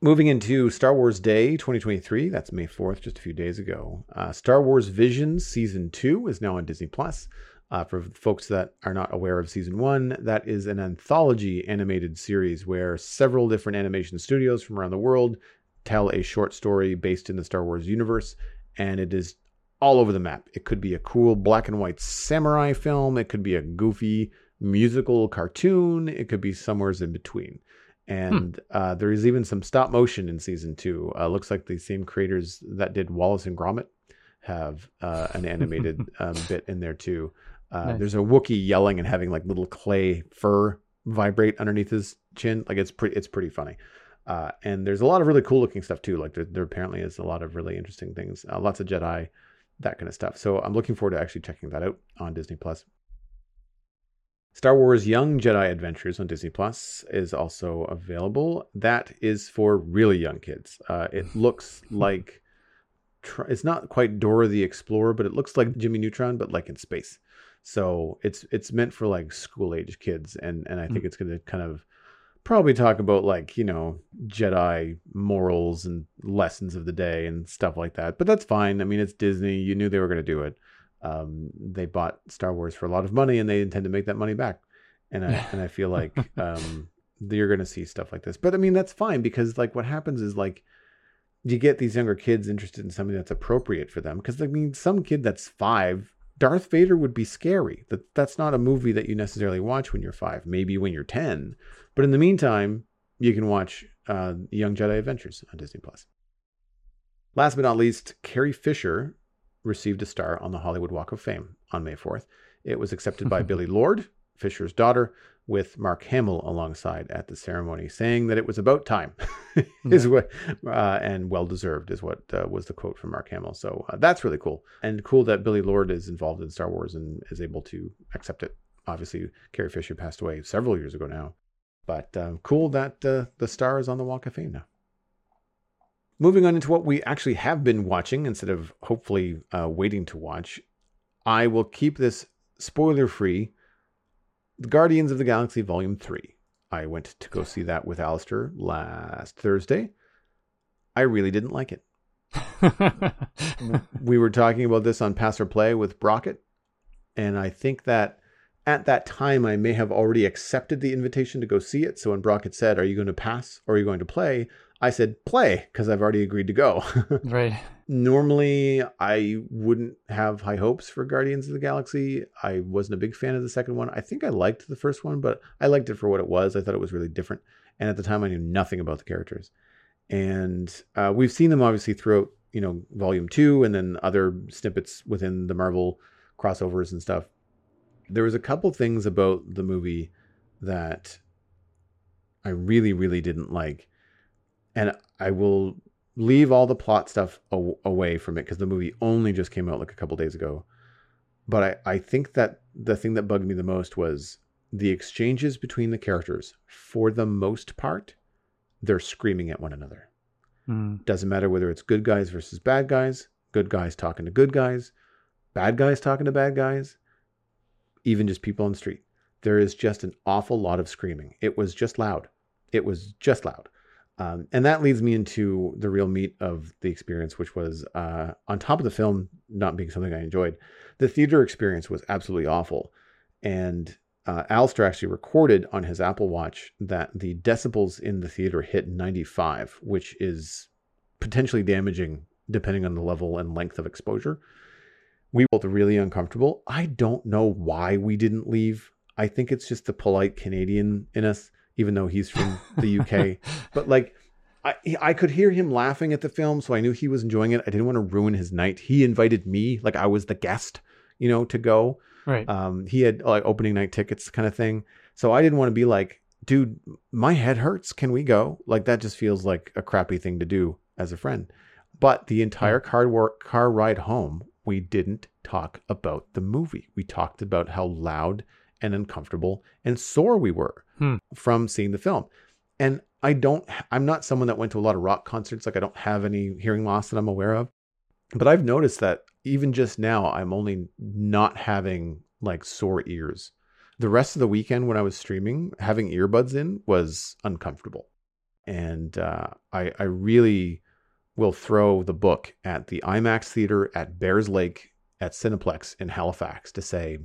Moving into Star Wars Day 2023, that's May 4th, just a few days ago. Uh, Star Wars Visions Season 2 is now on Disney Plus. Uh, for folks that are not aware of Season 1, that is an anthology animated series where several different animation studios from around the world tell a short story based in the Star Wars universe, and it is all over the map. It could be a cool black and white samurai film, it could be a goofy musical cartoon, it could be somewheres in between and uh, there is even some stop motion in season two. Uh, looks like the same creators that did Wallace and Gromit have uh, an animated um, bit in there too. Uh,
Nice.
There's a Wookiee yelling and having like little clay fur vibrate underneath his chin. Like it's pretty, it's pretty funny. Uh, and there's a lot of really cool looking stuff too. Like there, there apparently is a lot of really interesting things. Uh, lots of Jedi, that kind of stuff. So I'm looking forward to actually checking that out on Disney Plus. Star Wars Young Jedi Adventures on Disney Plus is also available. That is for really young kids. Uh, it looks like tr- it's not quite Dora the Explorer, but it looks like Jimmy Neutron, but like in space. So it's it's meant for like school age kids, and and I think it's going to kind of probably talk about like you know Jedi morals and lessons of the day and stuff like that. But that's fine. I mean, it's Disney. You knew they were going to do it. Um, they bought Star Wars for a lot of money, and they intend to make that money back. And I and I feel like um, you're going to see stuff like this. But I mean, that's fine because like what happens is like you get these younger kids interested in something that's appropriate for them. Because I mean, some kid that's five, Darth Vader would be scary. That that's not a movie that you necessarily watch when you're five. Maybe when you're ten. But in the meantime, you can watch uh, Young Jedi Adventures on Disney Plus. Last but not least, Carrie Fisher received a star on the Hollywood Walk of Fame on May 4th. It was accepted by Billie Lourd, Fisher's daughter, with Mark Hamill alongside at the ceremony, saying that it was about time, is what, uh, and well deserved is what uh, was the quote from Mark Hamill. So uh, that's really cool, and cool that Billie Lourd is involved in Star Wars and is able to accept it. Obviously, Carrie Fisher passed away several years ago now, but um, cool that uh, the star is on the Walk of Fame now. Moving on into what we actually have been watching instead of hopefully uh, waiting to watch, I will keep this spoiler free. The Guardians of the Galaxy Volume 3. I went to go see that with Alistair last Thursday. I really didn't like it. we were talking about this on Pass or Play with Brockett, and I think that at that time, I may have already accepted the invitation to go see it. So when Brock had said, Are you going to pass or are you going to play? I said, Play, because I've already agreed to go.
right.
Normally, I wouldn't have high hopes for Guardians of the Galaxy. I wasn't a big fan of the second one. I think I liked the first one, but I liked it for what it was. I thought it was really different. And at the time, I knew nothing about the characters. And uh, we've seen them obviously throughout, you know, Volume 2 and then other snippets within the Marvel crossovers and stuff. There was a couple things about the movie that I really, really didn't like. And I will leave all the plot stuff away from it because the movie only just came out like a couple days ago. But I, I think that the thing that bugged me the most was the exchanges between the characters. For the most part, they're screaming at one another. Mm. Doesn't matter whether it's good guys versus bad guys, good guys talking to good guys, bad guys talking to bad guys, even just people on the street. There is just an awful lot of screaming. It was just loud. It was just loud. Um, and that leads me into the real meat of the experience, which was uh, on top of the film not being something I enjoyed, the theater experience was absolutely awful. And uh, Alistair actually recorded on his Apple Watch that the decibels in the theater hit 95, which is potentially damaging depending on the level and length of exposure. We felt really uncomfortable. I don't know why we didn't leave. I think it's just the polite Canadian in us even though he's from the UK. but like, I I could hear him laughing at the film, so I knew he was enjoying it. I didn't want to ruin his night. He invited me, like I was the guest, you know, to go.
Right.
Um, he had like opening night tickets, kind of thing. So I didn't want to be like, dude, my head hurts. Can we go? Like that just feels like a crappy thing to do as a friend. But the entire car work, car ride home, we didn't talk about the movie. We talked about how loud and uncomfortable and sore we were hmm. from seeing the film. And I don't, I'm not someone that went to a lot of rock concerts. Like I don't have any hearing loss that I'm aware of. But I've noticed that even just now, I'm only not having like sore ears. The rest of the weekend when I was streaming, having earbuds in was uncomfortable. And uh, I, I really will throw the book at the IMAX theater at Bayers Lake at Cineplex in Halifax to say,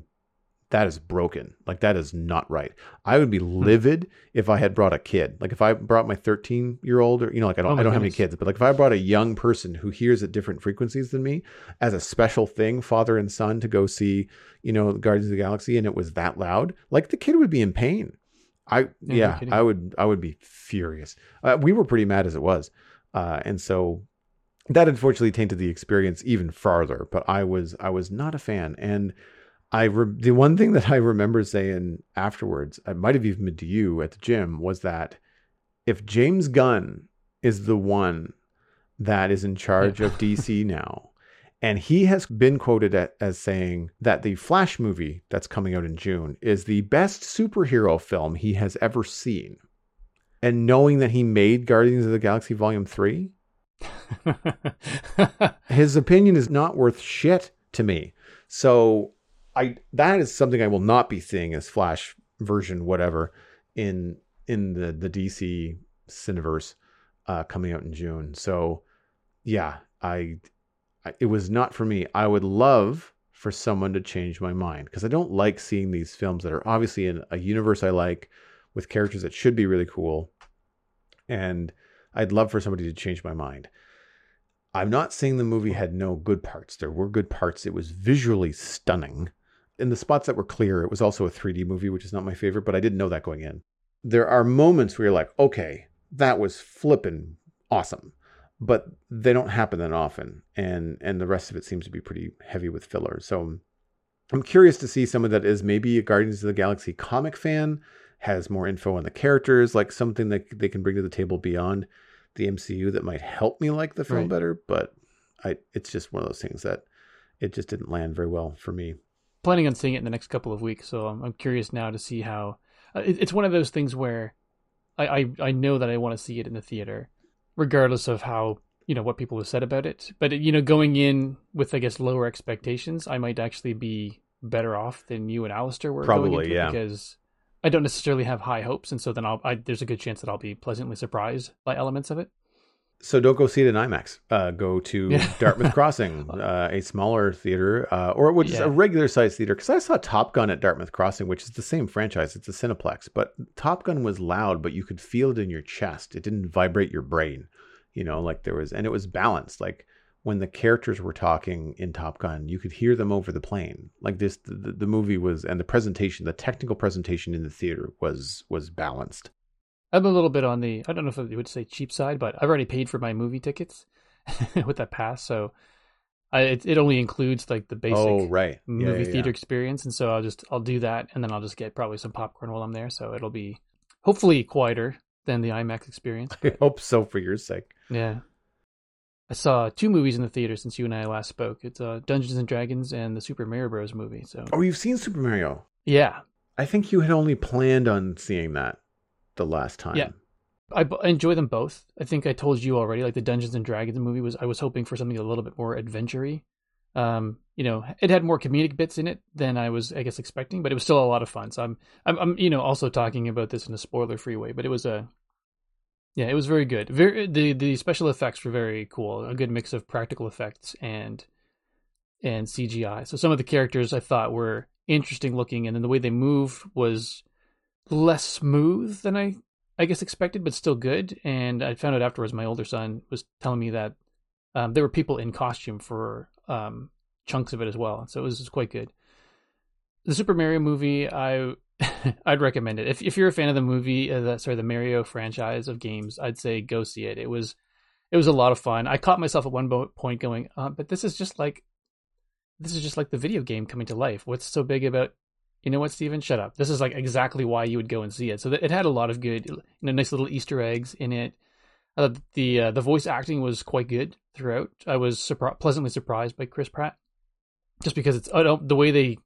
that is broken. Like that is not right. I would be hmm. livid if I had brought a kid. Like if I brought my 13 year old or you know like I don't oh I don't goodness. have any kids, but like if I brought a young person who hears at different frequencies than me as a special thing, father and son to go see, you know, Guardians of the Galaxy and it was that loud, like the kid would be in pain. I yeah, yeah I would I would be furious. Uh, we were pretty mad as it was. Uh, and so that unfortunately tainted the experience even farther, but I was I was not a fan and I re- the one thing that I remember saying afterwards, I might have even been to you at the gym, was that if James Gunn is the one that is in charge of DC now, and he has been quoted as saying that the Flash movie that's coming out in June is the best superhero film he has ever seen. And knowing that he made Guardians of the Galaxy Volume 3, his opinion is not worth shit to me. So I that is something I will not be seeing as Flash version whatever in in the the DC Cineverse uh, coming out in June. So yeah, I, I it was not for me. I would love for someone to change my mind because I don't like seeing these films that are obviously in a universe I like with characters that should be really cool. And I'd love for somebody to change my mind. I'm not saying the movie had no good parts. There were good parts. It was visually stunning in the spots that were clear, it was also a 3D movie, which is not my favorite, but I didn't know that going in. There are moments where you're like, okay, that was flipping awesome, but they don't happen that often, and and the rest of it seems to be pretty heavy with filler. So I'm curious to see someone that is maybe a Guardians of the Galaxy comic fan, has more info on the characters, like something that they can bring to the table beyond the MCU that might help me like the film right. better. But I, it's just one of those things that it just didn't land very well for me
planning on seeing it in the next couple of weeks, so I'm, I'm curious now to see how. Uh, it, it's one of those things where I, I I know that I want to see it in the theater, regardless of how you know what people have said about it. But you know, going in with I guess lower expectations, I might actually be better off than you and Alistair were.
Probably, yeah.
Because I don't necessarily have high hopes, and so then I'll I, there's a good chance that I'll be pleasantly surprised by elements of it.
So don't go see it in IMAX. Uh, go to
Yeah.
Dartmouth Crossing, uh, a smaller theater, uh, or which is
Yeah.
a regular size theater. Because I saw Top Gun at Dartmouth Crossing, which is the same franchise. It's a Cineplex, but Top Gun was loud, but you could feel it in your chest. It didn't vibrate your brain, you know, like there was, and it was balanced. Like when the characters were talking in Top Gun, you could hear them over the plane. Like this, the, the, movie was, and the presentation, the technical presentation in the theater was was balanced.
I'm a little bit on the I don't know if you would say cheap side, but I've already paid for my movie tickets with that pass, so I, it, it only includes like the oh, basic
oh, right,
movie
yeah, yeah.
theater experience, and so I'll just I'll do that, and then I'll just get probably some popcorn while I'm there, so it'll be hopefully quieter than the IMAX experience.
I hope so for your sake.
Yeah. I saw two movies in the theater since you and I last spoke. It's uh, Dungeons and Dragons and the Super Mario Bros. movie. So
Oh, you've seen Super Mario.
yeah,
I think you had only planned on seeing that the last time.
Yeah. I, b- I enjoy them both. I think I told you already. Like the Dungeons and Dragons movie was, I was hoping for something a little bit more adventure-y. Um, you know, it had more comedic bits in it than I was, I guess, expecting, but it was still a lot of fun. So I'm, I'm, I'm you know, also talking about this in a spoiler-free way, but it was a, yeah, it was very good. Very the the special effects were very cool. A good mix of practical effects and and CGI. So some of the characters I thought were interesting looking, and then the way they moved was less smooth than I I guess expected, but still good. And I found out afterwards. My older son was telling me that um, there were people in costume for um, chunks of it as well, so it was quite good. The Super Mario movie, I I'd recommend it if if you're a fan of the movie, uh, the, sorry, the Mario franchise of games. I'd say go see it. It was it was a lot of fun. I caught myself at one point going, uh, but this is just like this is just like the video game coming to life. What's so big about you know what, Stephen? Shut up. This is like exactly why you would go and see it. So it had a lot of good, you know, nice little Easter eggs in it. Uh, the uh, the voice acting was quite good throughout. I was surpri- pleasantly surprised by Chris Pratt, just because it's the way they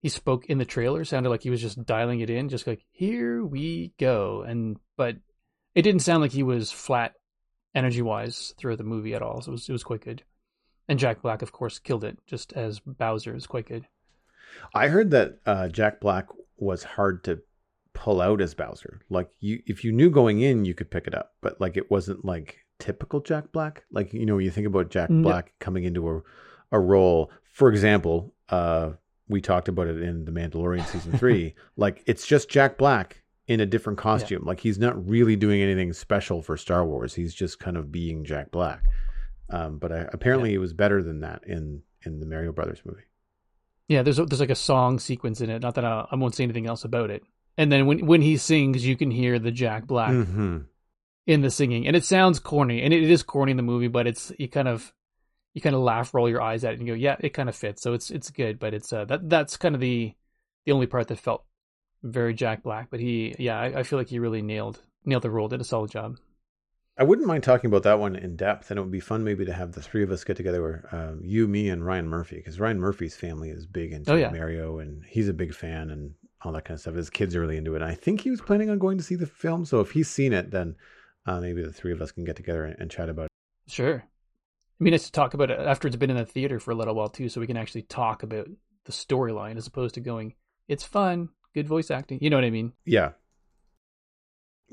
he spoke in the trailer sounded like he was just dialing it in, just like here we go. And but it didn't sound like he was flat energy wise throughout the movie at all. So it was it was quite good. And Jack Black, of course, killed it just as Bowser is quite good.
I heard that uh, Jack Black was hard to pull out as Bowser. Like you, if you knew going in, you could pick it up, but like it wasn't like typical Jack Black. Like you know, when you think about Jack
No.
Black coming into a a role. For example, uh, we talked about it in The Mandalorian season three. like it's just Jack Black in a different costume. Like he's not really doing anything special for Star Wars. He's just kind of being Jack Black. Um, but I, apparently, it was better than that in in the Mario Brothers movie.
Yeah, there's a, there's like a song sequence in it. Not that I, I won't say anything else about it. And then when when he sings, you can hear the Jack Black
Mm-hmm.
in the singing, and it sounds corny, and it is corny in the movie, but it's you kind of you kind of laugh, roll your eyes at it, and you go, yeah, it kind of fits. So it's it's good, but it's uh that that's kind of the the only part that felt very Jack Black. But he, yeah, I, I feel like he really nailed nailed the role, did a solid job.
I wouldn't mind talking about that one in depth, and it would be fun maybe to have the three of us get together, where um, you, me, and Ryan Murphy, because Ryan Murphy's family is big into
Oh, yeah.
Mario, and he's a big fan and all that kind of stuff. His kids are really into it. And I think he was planning on going to see the film, so if he's seen it, then uh, maybe the three of us can get together and, and chat about it.
Sure. I mean, it's to talk about it after it's been in the theater for a little while too, so we can actually talk about the storyline as opposed to going, it's fun, good voice acting. You know what I mean?
Yeah.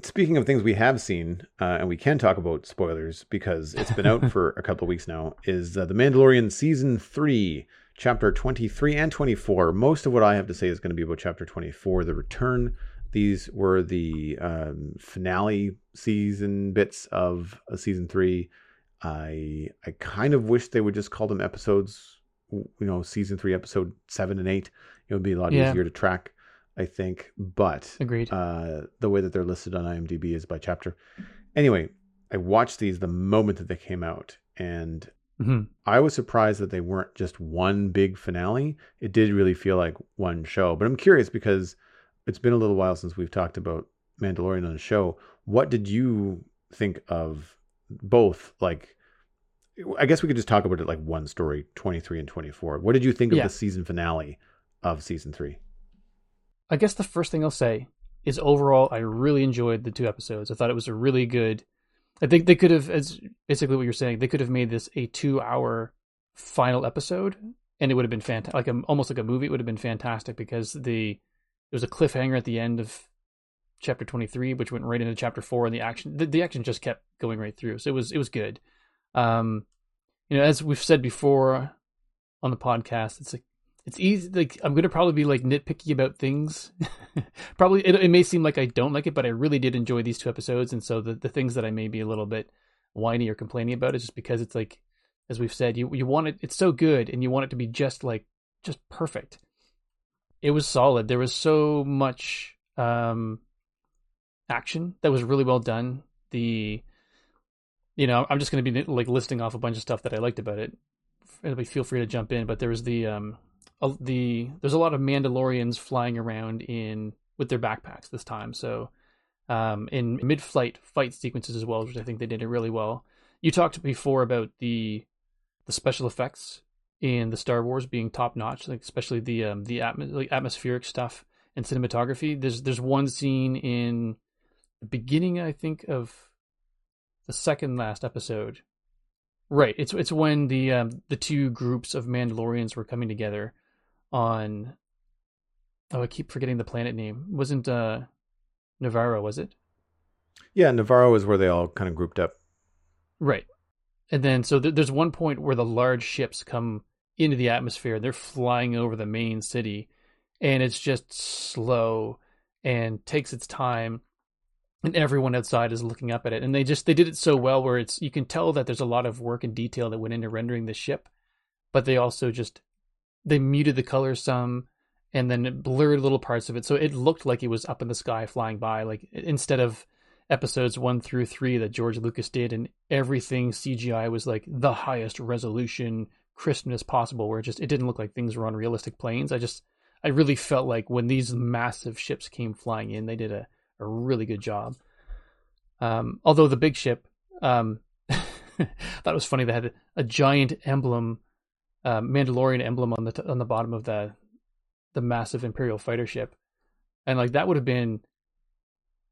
Speaking of things we have seen, uh, and we can talk about spoilers because it's been out for a couple of weeks now, is uh, The Mandalorian Season 3, Chapter 23 and 24. Most of what I have to say is going to be about Chapter 24, The Return. These were the um, finale season bits of uh, Season 3. I I kind of wish they would just call them episodes, you know, Season 3, Episode 7 and 8. It would be a lot
Yeah.
easier to track, I think. But
Agreed.
uh, the way that they're listed on IMDb is by chapter. Anyway, I watched these the moment that they came out, and
hmm
I was surprised that they weren't just one big finale. It did really feel like one show. But I'm curious because it's been a little while since we've talked about Mandalorian on the show. What did you think of both? Like, I guess we could just talk about it like one story, 23 and 24. What did you think of
Yeah.
the season finale of season three?
I guess the first thing I'll say is overall, I really enjoyed the two episodes. I thought it was a really good. I think they could have, as basically what you're saying, they could have made this a two-hour final episode, and it would have been fantastic, like a, almost like a movie. It would have been fantastic because the there was a cliffhanger at the end of chapter 23, which went right into chapter four, and the action the, the action just kept going right through. So it was it was good. Um, you know, as we've said before on the podcast, it's like it's easy. Like I'm gonna probably be like nitpicky about things. probably it, it may seem like I don't like it, but I really did enjoy these two episodes, and so the the things that I may be a little bit whiny or complaining about is just because it's like, as we've said, you you want it. It's so good, and you want it to be just like just perfect. It was solid. There was so much um action that was really well done. The you know, I'm just going to be like listing off a bunch of stuff that I liked about it. Anybody feel free to jump in, but there was the um the there's a lot of Mandalorians flying around in with their backpacks this time. So um in mid-flight fight sequences as well, which I think they did it really well. You talked before about the the special effects in the Star Wars being top notch, like especially the um the atm- like atmospheric stuff and cinematography. There's there's one scene in beginning, I think, of the second last episode. Right. It's it's when the um, the two groups of Mandalorians were coming together on. Oh, I keep forgetting the planet name. Wasn't uh, Nevarro? Was it?
Yeah, Nevarro is where they all kind of grouped up.
Right. And then so th- there's one point where the large ships come into the atmosphere. They're flying over the main city, and it's just slow and takes its time and everyone outside is looking up at it. And they just they did it so well where it's you can tell that there's a lot of work and detail that went into rendering the ship but they also just they muted the colors some and then blurred little parts of it. So it looked like it was up in the sky flying by like instead of episodes 1 through 3 that George Lucas did and everything CGI was like the highest resolution crispness possible where it just it didn't look like things were on realistic planes. I just i really felt like when these massive ships came flying in they did a a really good job. Um, although the big ship, um, it was funny they had a giant emblem, uh, Mandalorian emblem on the t- on the bottom of the the massive Imperial fighter ship, and like that would have been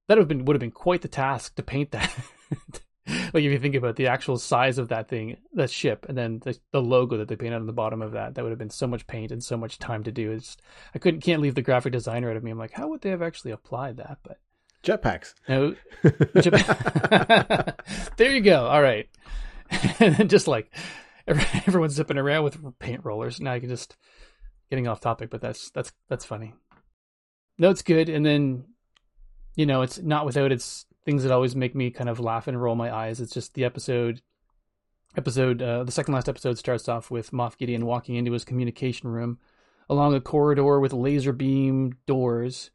that would have been would have been quite the task to paint that. like if you think about the actual size of that thing, that ship, and then the, the logo that they painted on the bottom of that, that would have been so much paint and so much time to do. It's I couldn't can't leave the graphic designer out of me. I'm like, how would they have actually applied that? But
Jetpacks.
No. there you go. All right. and just like everyone's zipping around with paint rollers. Now I can just getting off topic, but that's that's that's funny. No, it's good. And then you know, it's not without its things that always make me kind of laugh and roll my eyes. It's just the episode episode uh, the second last episode starts off with Moff Gideon walking into his communication room along a corridor with laser beam doors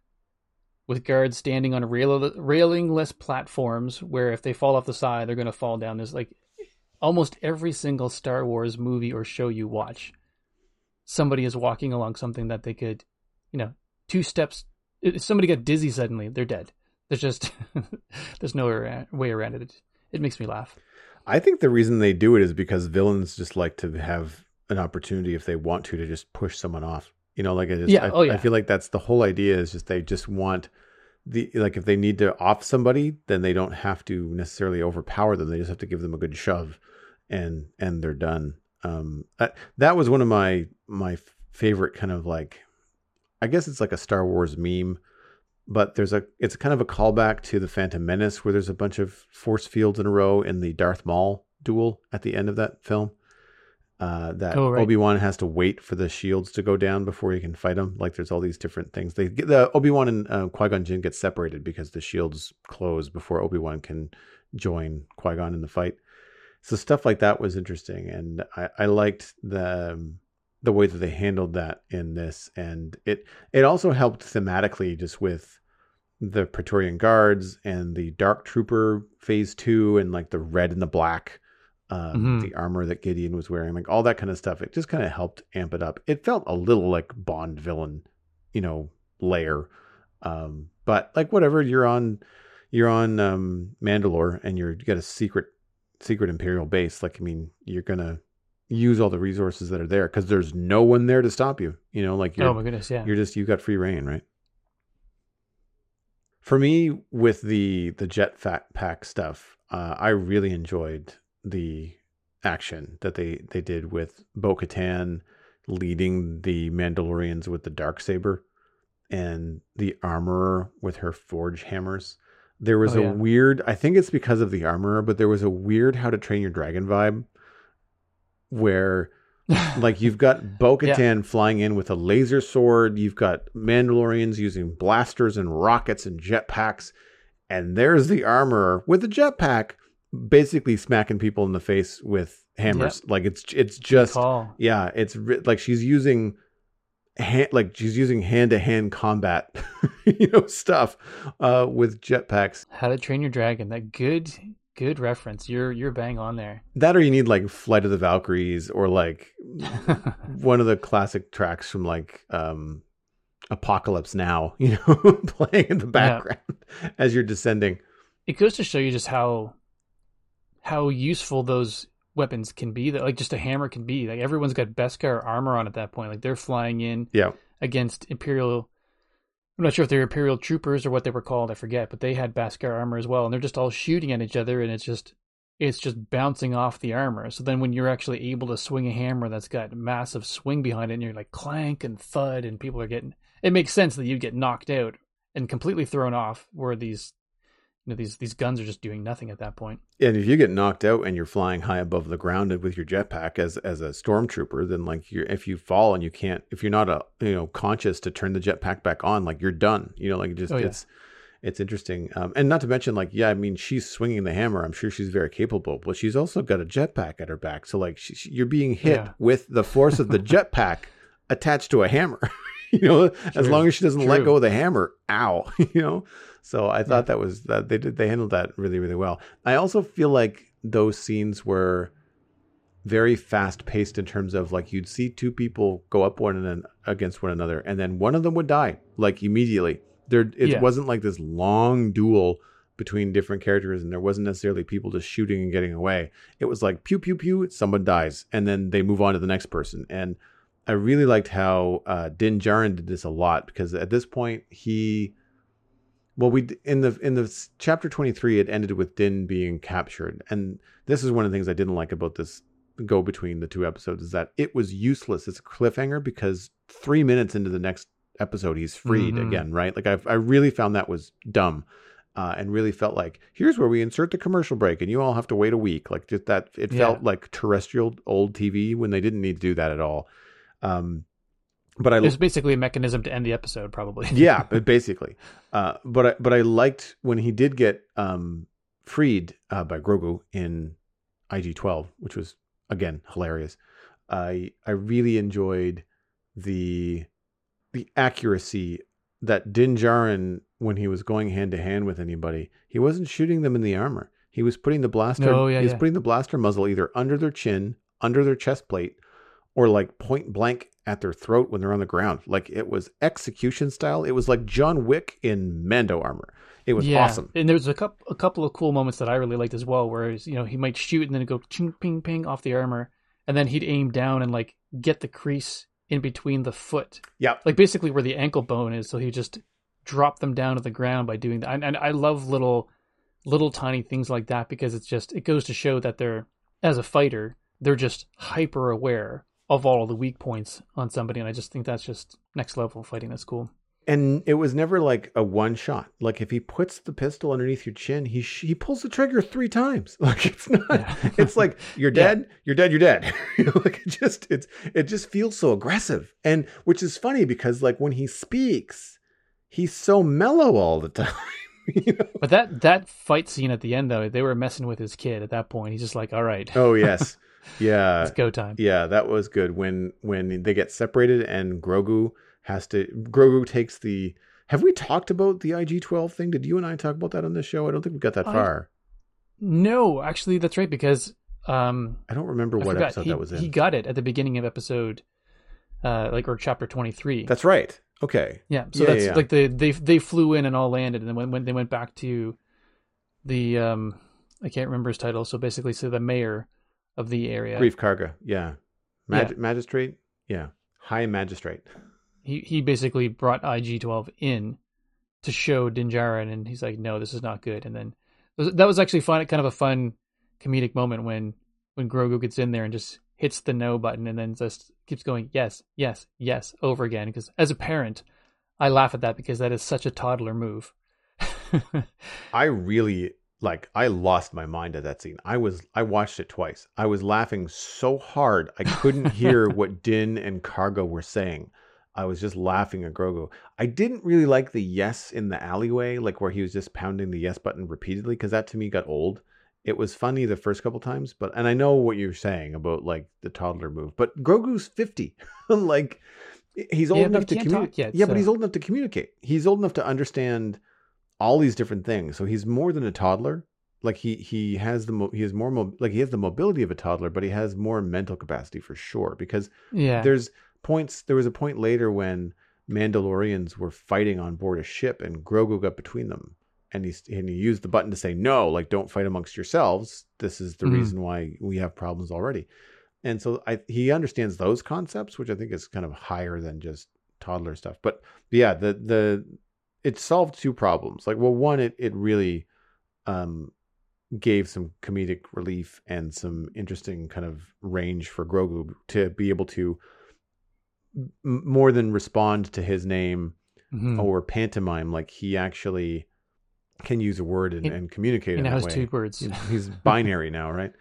with guards standing on rail- railingless platforms where if they fall off the side, they're going to fall down. There's like almost every single Star Wars movie or show you watch, somebody is walking along something that they could, you know, two steps. If somebody got dizzy suddenly, they're dead. There's just there's no way around it. it. It makes me laugh.
I think the reason they do it is because villains just like to have an opportunity if they want to to just push someone off. You know, like I just,
yeah.
I,
oh, yeah.
I feel like that's the whole idea is just they just want the like if they need to off somebody, then they don't have to necessarily overpower them. They just have to give them a good shove, and and they're done. Um, that that was one of my my favorite kind of like, I guess it's like a Star Wars meme, but there's a it's kind of a callback to the Phantom Menace where there's a bunch of force fields in a row in the Darth Maul duel at the end of that film uh, that oh, right. Obi Wan has to wait for the shields to go down before he can fight them. Like there's all these different things. They get the Obi Wan and uh, Qui Gon Jinn get separated because the shields close before Obi Wan can join Qui Gon in the fight. So stuff like that was interesting, and I, I liked the um, the way that they handled that in this, and it it also helped thematically just with the Praetorian Guards and the Dark Trooper Phase Two, and like the red and the black um, mm-hmm. the armor that Gideon was wearing, like all that kind of stuff. It just kind of helped amp it up. It felt a little like Bond villain, you know, layer. Um, but like whatever, you're on, you're on um, Mandalore, and you're you got a secret, secret Imperial base. Like I mean, you're gonna use all the resources that are there because there's no one there to stop you. You know, like
oh my goodness, yeah,
you're just you got free reign, right? For me, with the the jet pack stuff, uh, I really enjoyed the action that they they did with Bo Katan leading the Mandalorians with the dark saber, and the armorer with her forge hammers. There was
Oh,
a
yeah.
weird, I think it's because of the armorer, but there was a weird How to Train Your Dragon vibe where like you've got Bo Katan flying in with a laser sword, you've got Mandalorians using blasters and rockets and jetpacks, and there's the armorer with a jetpack basically smacking people in the face with hammers. Like it's it's just yeah, it's like she's using hand, like she's using hand to hand combat, you know, stuff uh, with jetpacks.
How to Train Your Dragon. That good, good reference. You're you're bang on there.
That or you need like Flight of the Valkyries or like one of the classic tracks from like um Apocalypse Now, you know, playing in the background as you're descending.
it goes to show you just how how useful those weapons can be. That like just a hammer can be. Like everyone's got Beskar armor on at that point. Like they're flying in
Yeah.
against Imperial. I'm not sure if they're Imperial troopers or what they were called. I forget, but they had Beskar armor as well, and they're just all shooting at each other, and it's just it's just bouncing off the armor. So then when you're actually able to swing a hammer that's got massive swing behind it, and you're like clank and thud, and people are getting. It makes sense that you get knocked out and completely thrown off, where these know these these guns are just doing nothing at that point.
And if you get knocked out and you're flying high above the ground with your jetpack as as a stormtrooper, then like you're if you fall and you can't if you're not a you know conscious to turn the jetpack back on, like you're done. You know, like just
Oh, yeah.
it's it's interesting. Um, and not to mention, like yeah, I mean, she's swinging the hammer. I'm sure she's very capable, but she's also got a jetpack at her back. So like she, she- you're being hit
Yeah.
with the force of the jetpack attached to a hammer. you know, as long as she doesn't let go of the hammer, ow. you know. So I thought that was that they did they handled that really really well. I also feel like those scenes were very fast paced in terms of like you'd see two people go up one and then against one another, and then one of them would die like immediately. There, it
Yeah.
wasn't like this long duel between different characters, and there wasn't necessarily people just shooting and getting away. It was like pew pew pew, someone dies, and then they move on to the next person. And I really liked how uh, Din Djarin did this a lot because at this point he well we in the in the chapter 23 it ended with din being captured and this is one of the things i didn't like about this go between the two episodes is that it was useless as a cliffhanger because three minutes into the next episode he's freed
Mhm.
again right like i i really found that was dumb uh, and really felt like here's where we insert the commercial break and you all have to wait a week like just that it
Yeah.
felt like terrestrial old tv when they didn't need to do that at all um but i
It was basically a mechanism to end the episode, probably.
yeah, but basically. Uh, but I, but I liked when he did get um, freed uh, by Grogu in IG twelve, which was again hilarious. I I really enjoyed the the accuracy that Din Djarin when he was going hand to hand with anybody, he wasn't shooting them in the armor. He was putting the blaster.
Oh, yeah,
he was
yeah.
putting the blaster muzzle either under their chin, under their chest plate, or like point blank at their throat when they're on the ground. Like it was execution style. It was like John Wick in Mando armor. It was
yeah.
awesome.
And there's a couple a couple of cool moments that I really liked as well, where you know he might shoot and then go ching ping ping off the armor, and then he'd aim down and like get the crease in between the foot,
Yeah.
like basically where the ankle bone is. So he just drop them down to the ground by doing that. And, and I love little little tiny things like that because it's just it goes to show that they're as a fighter they're just hyper aware of all the weak points on somebody, and I just think that's just next level fighting. That's cool.
And it was never like a one shot. Like if he puts the pistol underneath your chin, he sh- he pulls the trigger three times. Like it's not.
Yeah.
It's like you're
Yeah.
dead, you're dead, you're dead. like it just it's it just feels so aggressive. And which is funny because like when he speaks, he's so mellow all the time. you know?
But that that fight scene at the end though, they were messing with his kid at that point. He's just like, "All right,
Oh yes, yeah,
it's go time."
yeah. That was good when when they get separated and Grogu has to. Grogu takes the. Have we talked about the IG twelve thing? Did you and I talk about that on this show? I don't think we got that
I-
far.
No, actually, that's right because um,
I don't remember
I
what
forgot.
episode
he,
that was in.
he got it at the beginning of episode, uh, like or chapter twenty three.
That's right. Okay.
Yeah, so
Yeah,
that's
yeah.
like the they they flew in and all landed, and then when, when they went back to the um I can't remember his title. So basically, so the mayor of the area,
Greef Karga. Yeah. Mag-
Yeah.
Magistrate. Yeah. High magistrate.
he he basically brought IG twelve in to show Din Djarin, and he's like, no, this is not good. And then that was actually fun, kind of a fun comedic moment when when Grogu gets in there and just hits the no button, and then just keeps going, yes, yes, yes, over again. Because as a parent, I laugh at that because that is such a toddler move.
I really like I lost my mind at that scene. I was I watched it twice. I was laughing so hard I couldn't hear what Din and Karga were saying. I was just laughing at Grogu. I didn't really like the yes in the alleyway, like where he was just pounding the yes button repeatedly, because that to me got old. It was funny the first couple times, but and I know what you're saying about like the toddler move, but Grogu's fifty, like he's old
Yeah,
enough
he
to communicate. yeah, but he's old enough to communicate. He's old enough to understand all these different things. So he's more than a toddler. Like he he has the mo- he has more mo- like he has the mobility of a toddler, but he has more mental capacity for sure. Because
yeah.
there's points. There was a point later when Mandalorians were fighting on board a ship, and Grogu got between them, and he and he used the button to say no, like don't fight amongst yourselves. This is the
Mhm.
reason why we have problems already. And so I he understands those concepts, which I think is kind of higher than just toddler stuff. But yeah, the the it solved two problems. Like, well, one, it it really um gave some comedic relief and some interesting kind of range for Grogu to be able to m- more than respond to his name
Mhm.
or pantomime, like he actually can use a word and,
He-
and communicate
he
in
now
that
has two words.
He's, he's binary now, right?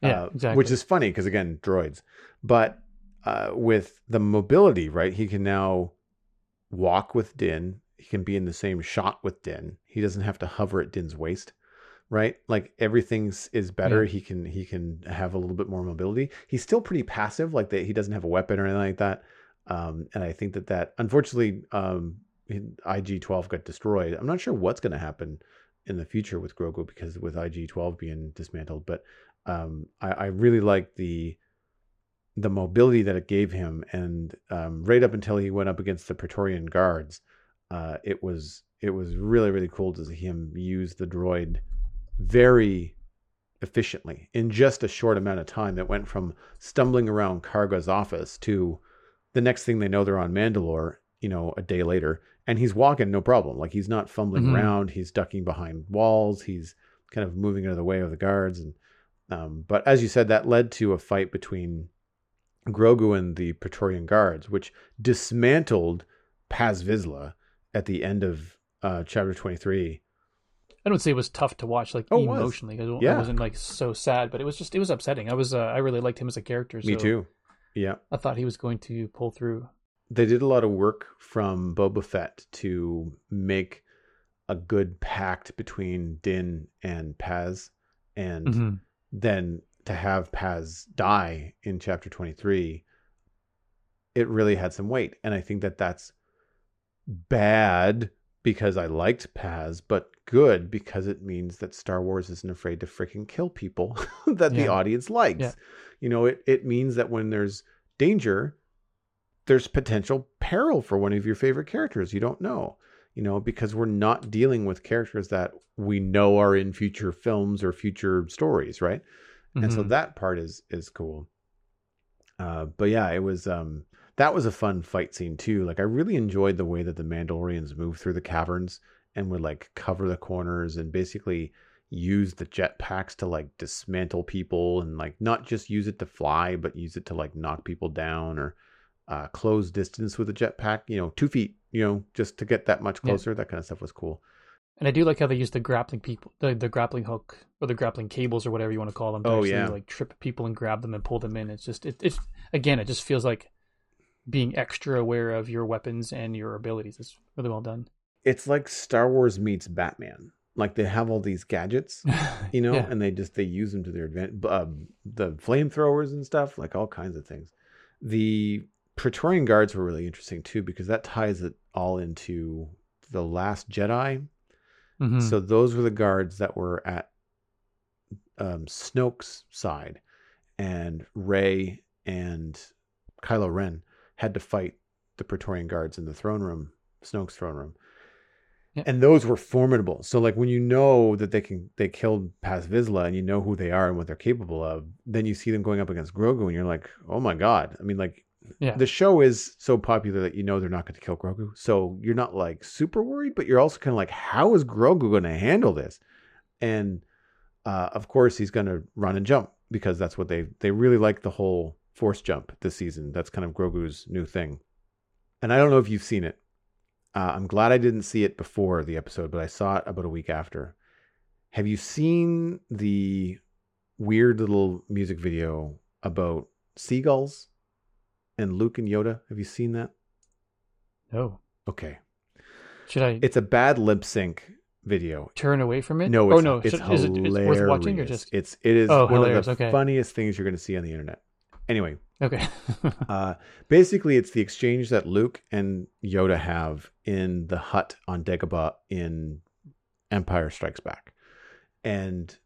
Yeah,
Uh,
exactly.
Which is funny because again, droids. But uh, with the mobility, right? He can now walk with Din. He can be in the same shot with Din. He doesn't have to hover at Din's waist, right? Like everything's is better.
Yeah.
He can he can have a little bit more mobility. He's still pretty passive, like that. He doesn't have a weapon or anything like that. Um, and I think that that unfortunately, um, IG twelve got destroyed. I'm not sure what's going to happen in the future with Grogu because with IG twelve being dismantled, but um, I, I really like the the mobility that it gave him, and um, right up until he went up against the Praetorian guards, uh, it was it was really really cool to see him use the droid very efficiently in just a short amount of time. That went from stumbling around Karga's office to the next thing they know they're on Mandalore. You know, a day later, and he's walking no problem. Like he's not fumbling
Mhm.
around. He's ducking behind walls. He's kind of moving out of the way of the guards and um, but as you said, that led to a fight between Grogu and the Praetorian guards, which dismantled Paz Vizsla at the end of uh, chapter 23.
I don't say it was tough to watch, like
Oh,
emotionally, because
Yeah.
it wasn't like so sad, but it was just it was upsetting. I was uh, I really liked him as a character. So
Me too. Yeah.
I thought he was going to pull through.
They did a lot of work from Boba Fett to make a good pact between Din and Paz. And
Mhm.
then to have Paz die in chapter 23, it really had some weight. And I think that that's bad because I liked Paz, but good because it means that Star Wars isn't afraid to freaking kill people that the audience likes.
Yeah.
You know, it, it means that when there's danger, there's potential peril for one of your favorite characters. You don't know, you know, because we're not dealing with characters that we know are in future films or future stories, right? And so
Mhm.
that part is is cool. Uh, but yeah, it was um that was a fun fight scene too. Like I really enjoyed the way that the Mandalorians moved through the caverns and would like cover the corners and basically use the jetpacks to like dismantle people and like not just use it to fly, but use it to like knock people down or uh, close distance with a jetpack. You know, two feet. You know, just to get that much
Yeah.
closer. That kind of stuff was cool.
And I do like how they use the grappling people, the, the grappling hook or the grappling cables or whatever you want to call them. To
Oh,
actually,
yeah.
like trip people and grab them and pull them in. It's just it, it's again, it just feels like being extra aware of your weapons and your abilities. It's really well done.
It's like Star Wars meets Batman. Like they have all these gadgets. you know,
Yeah.
and they just they use them to their advantage. Um, the flamethrowers and stuff, like all kinds of things. The Praetorian guards were really interesting too because that ties it all into the Last Jedi.
Mhm.
So those were the guards that were at um, Snoke's side, and Rey and Kylo Ren had to fight the Praetorian guards in the throne room, Snoke's throne room.
Yep.
And those were formidable. So like when you know that they can they killed Paz Vizsla and you know who they are and what they're capable of, then you see them going up against Grogu and you're like, oh my god. I mean like
yeah.
the show is so popular that you know they're not going to kill Grogu. So you're not like super worried, but you're also kind of like, how is Grogu going to handle this? And uh, of course, he's going to run and jump because that's what they they really like the whole force jump this season. That's kind of Grogu's new thing. And I don't know if you've seen it. Uh, I'm glad I didn't see it before the episode, but I saw it about a week after. Have you seen the weird little music video about seagulls and Luke and Yoda? Have you seen that?
No.
Okay.
Should I
It's a bad lip sync video.
turn away from it?
No,
oh
it's,
no.
it's
Should, is it it's worth watching or just
It's it is
Oh,
one
hilarious,
of the
okay.
funniest things you're going to see on the internet. Anyway,
okay?
uh, basically, it's the exchange that Luke and Yoda have in the hut on Dagobah in Empire Strikes Back, and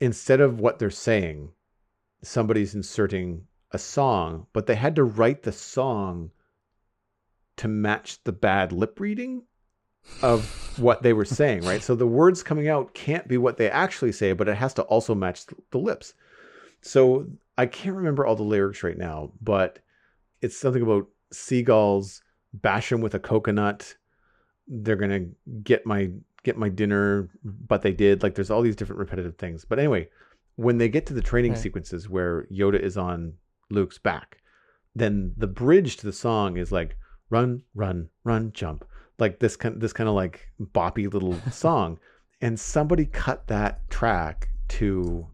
instead of what they're saying, somebody's inserting a song, but they had to write the song to match the bad lip reading of what they were saying, right? So the words coming out can't be what they actually say, but it has to also match the lips. So I can't remember all the lyrics right now, but it's something about seagulls bash them with a coconut. They're gonna get my get my dinner, but they did. Like there's all these different repetitive things. But anyway, when they get to the training
Right.
sequences where Yoda is on Luke's back, then the bridge to the song is like run, run, run, jump. Like this kind this kind of like boppy little song. And somebody cut that track to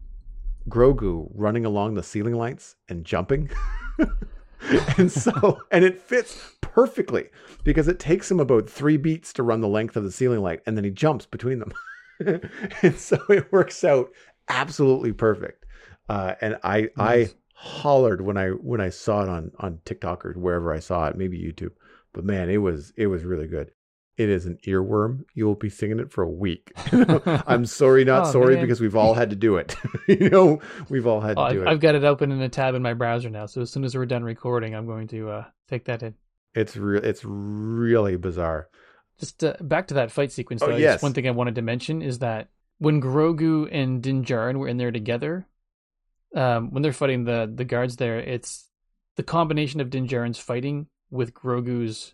Grogu running along the ceiling lights and jumping. and so and it fits perfectly because it takes him about three beats to run the length of the ceiling light and then he jumps between them. and so it works out absolutely perfect. Uh, and I I hollered when I when I saw it on on TikTok or wherever I saw it, maybe YouTube. But man, it was it was really good. It is an earworm. You will be singing it for a week. I'm sorry, not
Oh,
sorry,
man.
because we've all had to do it. you know, we've all had to
Oh,
do
I've,
it.
I've got it open in a tab in my browser now. So as soon as we're done recording, I'm going to uh, take that in.
It's real. It's really bizarre.
Just uh, back to that fight sequence.
Oh, yes.
one thing I wanted to mention is that when Grogu and Din Djarin were in there together, um, when they're fighting the the guards there, it's the combination of Din Djarin's fighting with Grogu's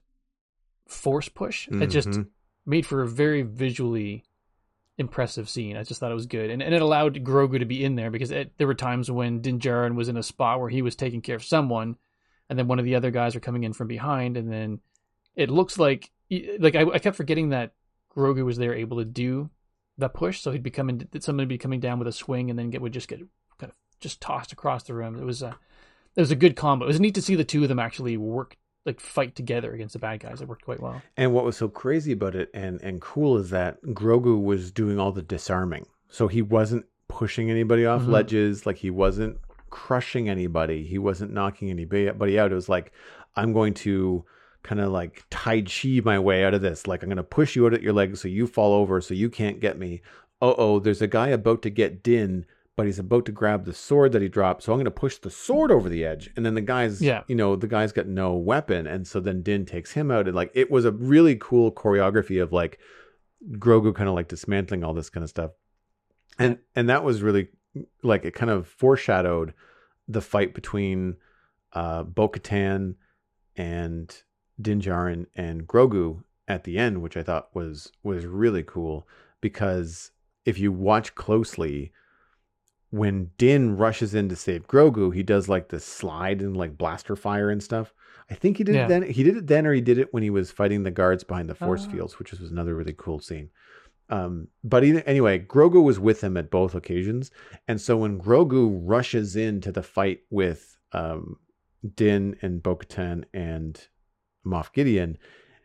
force push. It just
Mhm.
made for a very visually impressive scene. I just thought it was good, and and it allowed Grogu to be in there because it, there were times when Din Djarin was in a spot where he was taking care of someone, and then one of the other guys were coming in from behind, and then it looks like like I, I kept forgetting that Grogu was there able to do the push, so he'd be coming, somebody would be coming down with a swing, and then get would just get kind of just tossed across the room. It was a it was a good combo. It was neat to see the two of them actually work like fight together against the bad guys. It worked quite well.
And what was so crazy about it and and cool is that Grogu was doing all the disarming. So he wasn't pushing anybody off
Mhm.
ledges, like he wasn't crushing anybody, he wasn't knocking anybody out. It was like I'm going to kind of like tai chi my way out of this. Like I'm going to push you out at your legs so you fall over so you can't get me. Oh oh, there's a guy about to get Din, but he's about to grab the sword that he dropped. So I'm going to push the sword over the edge, and then the guy's
Yeah.
you know the guy's got no weapon, and so then Din takes him out, and like it was a really cool choreography of like Grogu kind of like dismantling all this kind of stuff, and and that was really like it kind of foreshadowed the fight between uh, Bo-Katan and Din Djarin and Grogu at the end, which I thought was was really cool because if you watch closely, when Din rushes in to save Grogu, he does like this slide and like blaster fire and stuff. I think he did
Yeah.
it then. He did it then, or he did it when he was fighting the guards behind the force
Ah.
fields, which was another really cool scene. Um, but he, anyway, Grogu was with him at both occasions, and so when Grogu rushes into the fight with um, Din and Bo-Katan and Moff Gideon,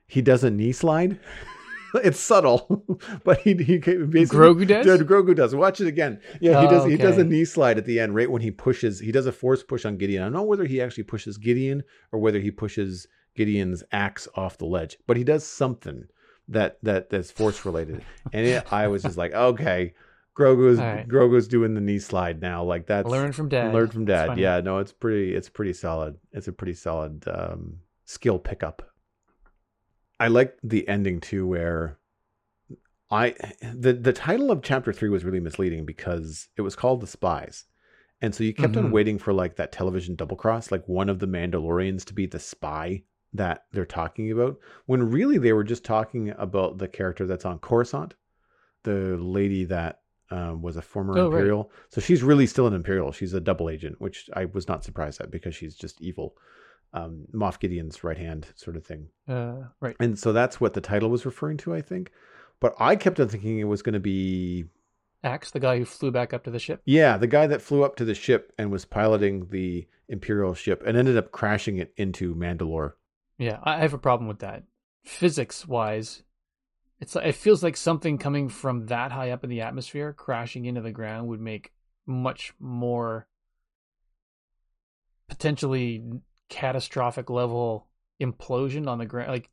he does a knee slide. it's subtle, but he he basically
Grogu does?
Dude, Grogu does. Watch it again. Yeah, he
Oh,
does. He does a knee slide at the end, right when he pushes. He does a force push on Gideon. I don't know whether he actually pushes Gideon or whether he pushes Gideon's axe off the ledge, but he does something that that that's force related. and it, I was just like, okay, Grogu's
right.
Grogu's doing the knee slide now. Like that's
Learn from dad.
Learn from dad. Yeah, no, it's pretty. It's pretty solid. It's a pretty solid um, skill pickup. I like the ending too, where I the the title of chapter three was really misleading because it was called the spies, and so you kept on
Mhm.
waiting for like that television double cross, like one of the Mandalorians to be the spy that they're talking about, when really they were just talking about the character that's on Coruscant, the lady that um, was a former
Oh, right.
Imperial. So she's really still an Imperial. She's a double agent, which I was not surprised at because she's just evil. Um, Moff Gideon's right hand sort of thing.
Uh, right.
And so that's what the title was referring to, I think. But I kept on thinking it was going to be
Axe, the guy who flew back up to the ship.
yeah, the guy that flew up to the ship and was piloting the Imperial ship and ended up crashing it into Mandalore.
Yeah, I have a problem with that. Physics wise, it's it feels like something coming from that high up in the atmosphere crashing into the ground would make much more potentially catastrophic level implosion on the ground like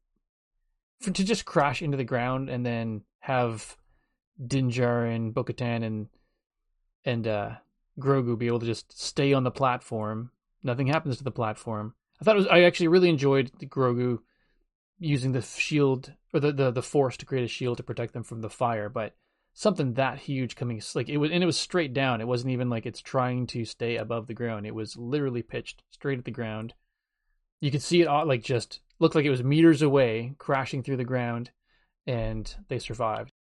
for to just crash into the ground and then have Din Djarin Bo-Katan and and uh Grogu be able to just stay on the platform. Nothing happens to the platform. I thought it was. I actually really enjoyed the Grogu using the shield or the, the the force to create a shield to protect them from the fire. But something that huge coming like it was, and it was straight down. It wasn't even like it's trying to stay above the ground. It was literally pitched straight at the ground. You could see it all like just looked like it was meters away, crashing through the ground, and they survived.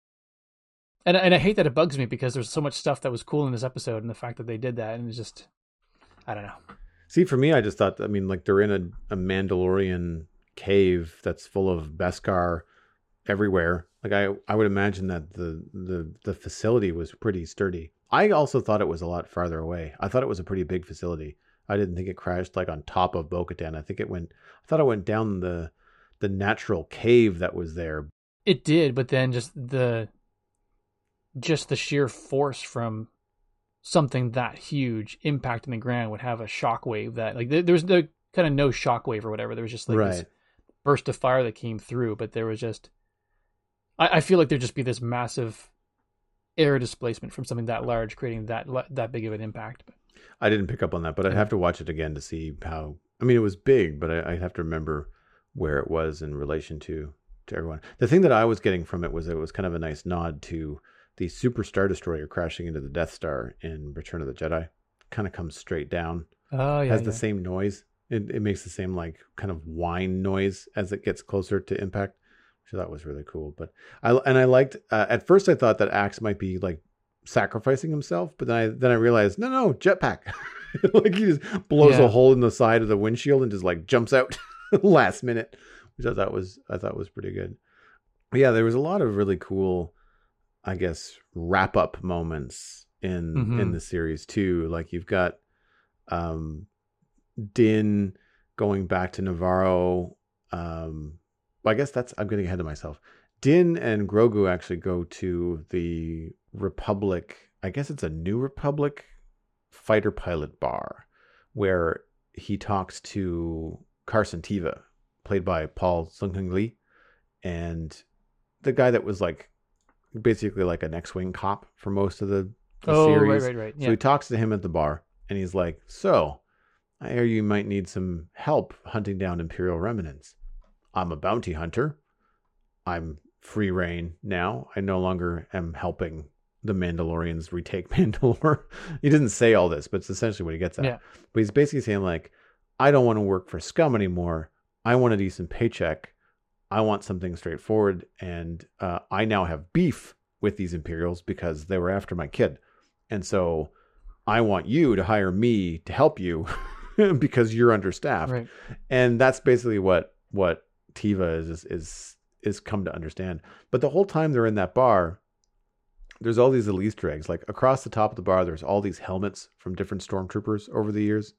And and I hate that it bugs me because there's so much stuff that was cool in this episode, and the fact that they did that, and it's just, I don't know.
See, for me, I just thought, I mean, like they're in a, a Mandalorian cave that's full of Beskar everywhere. Like I, I would imagine that the, the the facility was pretty sturdy. I also thought it was a lot farther away. I thought it was a pretty big facility. I didn't think it crashed like on top of Bo-Katan. I think it went. I thought it went down the the natural cave that was there.
It did, but then just the just the sheer force from something that huge impacting the ground would have a shockwave that like there, there was the kind of no shockwave or whatever. There was just like this burst of fire that came through, but there was just I, I feel like there'd just be this massive air displacement from something that large creating that that big of an impact. But
I didn't pick up on that, but I'd have to watch it again to see how. I mean, it was big, but I, I'd have to remember where it was in relation to to everyone. The thing that I was getting from it was it was kind of a nice nod to the Super Star Destroyer crashing into the Death Star in Return of the Jedi. Kind of comes straight down,
oh yeah,
has
yeah.
the same noise. It, it makes the same like kind of whine noise as it gets closer to impact, which I thought was really cool. But I and I liked uh, at first I thought that Axe might be like sacrificing himself, but then I then I realized no no jetpack, like he just blows
Yeah.
a hole in the side of the windshield and just like jumps out last minute, which I thought was I thought was pretty good. But yeah, there was a lot of really cool, I guess, wrap up moments in in
Mhm.
the series too. Like you've got um Din going back to Nevarro. Um, well, I guess that's I'm getting ahead of myself. Din and Grogu actually go to the Republic. I guess it's a New Republic fighter pilot bar where he talks to Carson Teva, played by Paul Sun-Hyung Lee, and the guy that was like basically like an X-wing cop for most of the, the
oh
series.
right right right
So he talks to him at the bar and he's like, So, I hear you might need some help hunting down Imperial remnants. I'm a bounty hunter. I'm free reign now. I no longer am helping the Mandalorians retake Mandalore. he doesn't say all this, but it's essentially what he gets at.
Yeah.
But he's basically saying, like, I don't want to work for scum anymore. I want a decent paycheck. I want something straightforward. And uh, I now have beef with these Imperials because they were after my kid. And so I want you to hire me to help you because you're understaffed.
right
And that's basically what what Teva is is is come to understand. But the whole time they're in that bar, there's all these little Easter eggs. Like across the top of the bar, there's all these helmets from different stormtroopers over the years.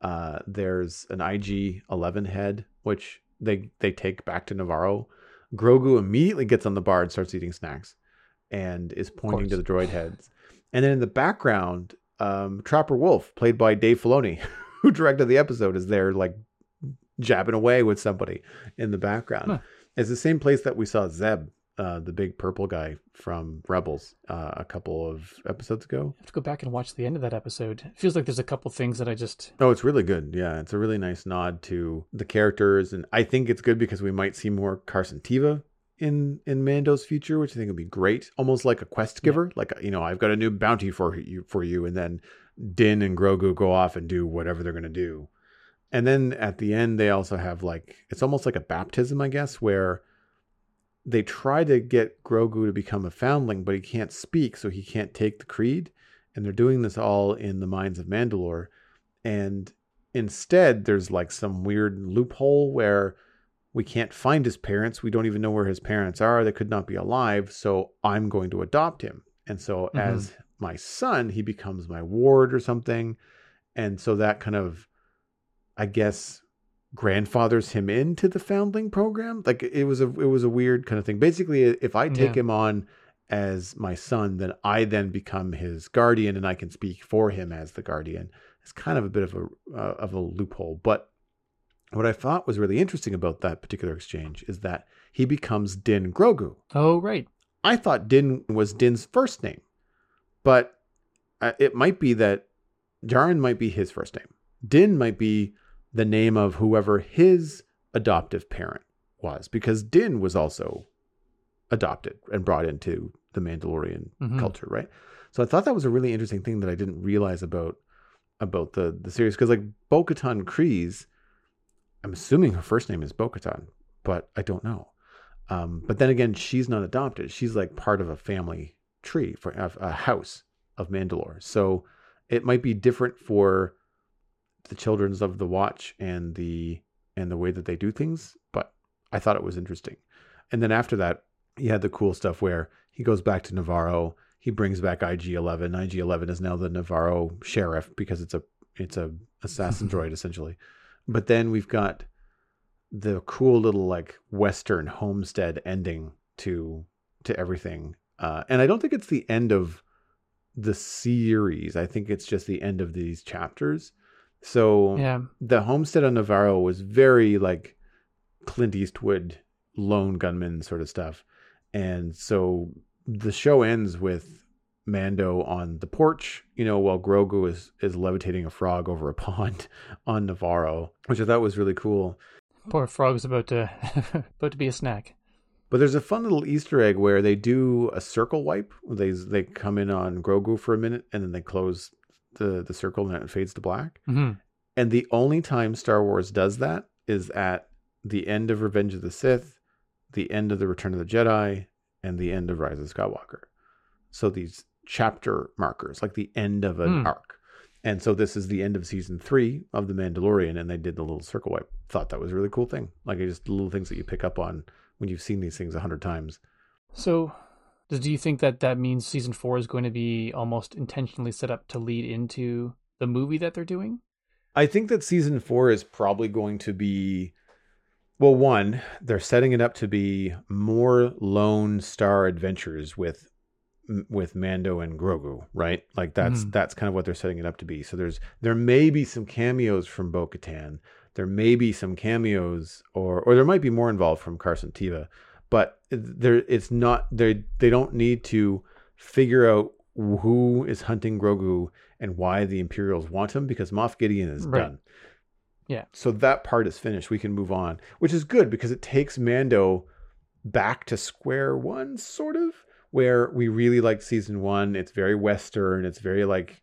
Uh, there's an IG Eleven head, which they they take back to Nevarro. Grogu immediately gets on the bar and starts eating snacks, and is pointing to the droid heads. And then in the background, um, Trapper Wolf, played by Dave Filoni, who directed the episode, is there like jabbing away with somebody in the background.
Huh.
It's the same place that we saw Zeb, uh, the big purple guy from Rebels, uh, a couple of episodes ago.
I have to go back and watch the end of that episode. It feels like there's a couple things that I just
Oh, it's really good. Yeah, it's a really nice nod to the characters, and I think it's good because we might see more Carson Teva in in Mando's future, which I think would be great. Almost like a quest giver, like you know, I've got a new bounty for you for you, and then Din and Grogu go off and do whatever they're gonna do. And then at the end, they also have like it's almost like a baptism, I guess, where they try to get Grogu to become a foundling, but he can't speak, so he can't take the creed. And they're doing this all in the mines of Mandalore. And instead, there's like some weird loophole where we can't find his parents. We don't even know where his parents are. They could not be alive. So I'm going to adopt him. And so
Mhm.
as my son, he becomes my ward or something. And so that kind of, I guess, grandfathers him into the foundling program. Like it was a it was a weird kind of thing. Basically, if I take
Yeah.
him on as my son, then I then become his guardian, and I can speak for him as the guardian. It's kind of a bit of a uh, of a loophole, but what I thought was really interesting about that particular exchange is that he becomes Din Grogu.
Oh, right.
I thought Din was Din's first name, but uh, it might be that Djarin might be his first name. Din might be the name of whoever his adoptive parent was, because Din was also adopted and brought into the Mandalorian
Mhm.
culture, right? So I thought that was a really interesting thing that I didn't realize about about the the series because like Bo-Katan Kryze, I'm assuming her first name is Bo-Katan, but I don't know. Um, but then again, she's not adopted. She's like part of a family tree for a, a house of Mandalore. So it might be different for the children's of the watch and the and the way that they do things. But I thought it was interesting. And then after that, you had the cool stuff where he goes back to Nevarro. He brings back IG-11. IG-11 is now the Nevarro sheriff because it's a it's a assassin droid essentially. But then we've got the cool little like western homestead ending to to everything. Uh, and I don't think it's the end of the series. I think it's just the end of these chapters. So
Yeah.
the homestead on Nevarro was very like Clint Eastwood lone gunman sort of stuff. And so the show ends with Mando on the porch, you know, while Grogu is is levitating a frog over a pond on Nevarro, which I thought was really cool.
Poor frog's about to about to be a snack.
But there's a fun little Easter egg where they do a circle wipe. They they come in on Grogu for a minute and then they close the the circle and it fades to black.
hmm
And the only time Star Wars does that is at the end of Revenge of the Sith, the end of the Return of the Jedi, and the end of Rise of Skywalker. So these chapter markers, like the end of an
Hmm.
arc. And so this is the end of season three of The Mandalorian, and they did the little circle wipe. Thought that was a really cool thing. Like just little things that you pick up on when you've seen these things a hundred times.
So, do you think that that means season four is going to be almost intentionally set up to lead into the movie that they're doing?
I think that season four is probably going to be, well, one, they're setting it up to be more Lone Star adventures with with Mando and Grogu, right? Like that's
Mhm.
that's kind of what they're setting it up to be. So there's there may be some cameos from Bo-Katan. There may be some cameos, or or there might be more involved from Carson Teva, but there it's not they they don't need to figure out who is hunting Grogu and why the Imperials want him because Moff Gideon is
Right.
done.
Yeah.
So that part is finished. We can move on, which is good because it takes Mando back to square one, sort of, where we really like season one. It's very Western. It's very like,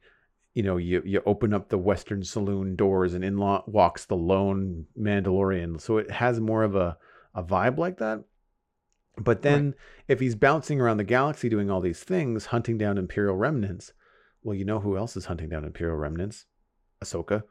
you know, you, you open up the Western saloon doors and in walks the lone Mandalorian. So it has more of a, a vibe like that. But then if he's bouncing around the galaxy doing all these things, hunting down Imperial remnants, well, you know who else is hunting down Imperial remnants? Ahsoka,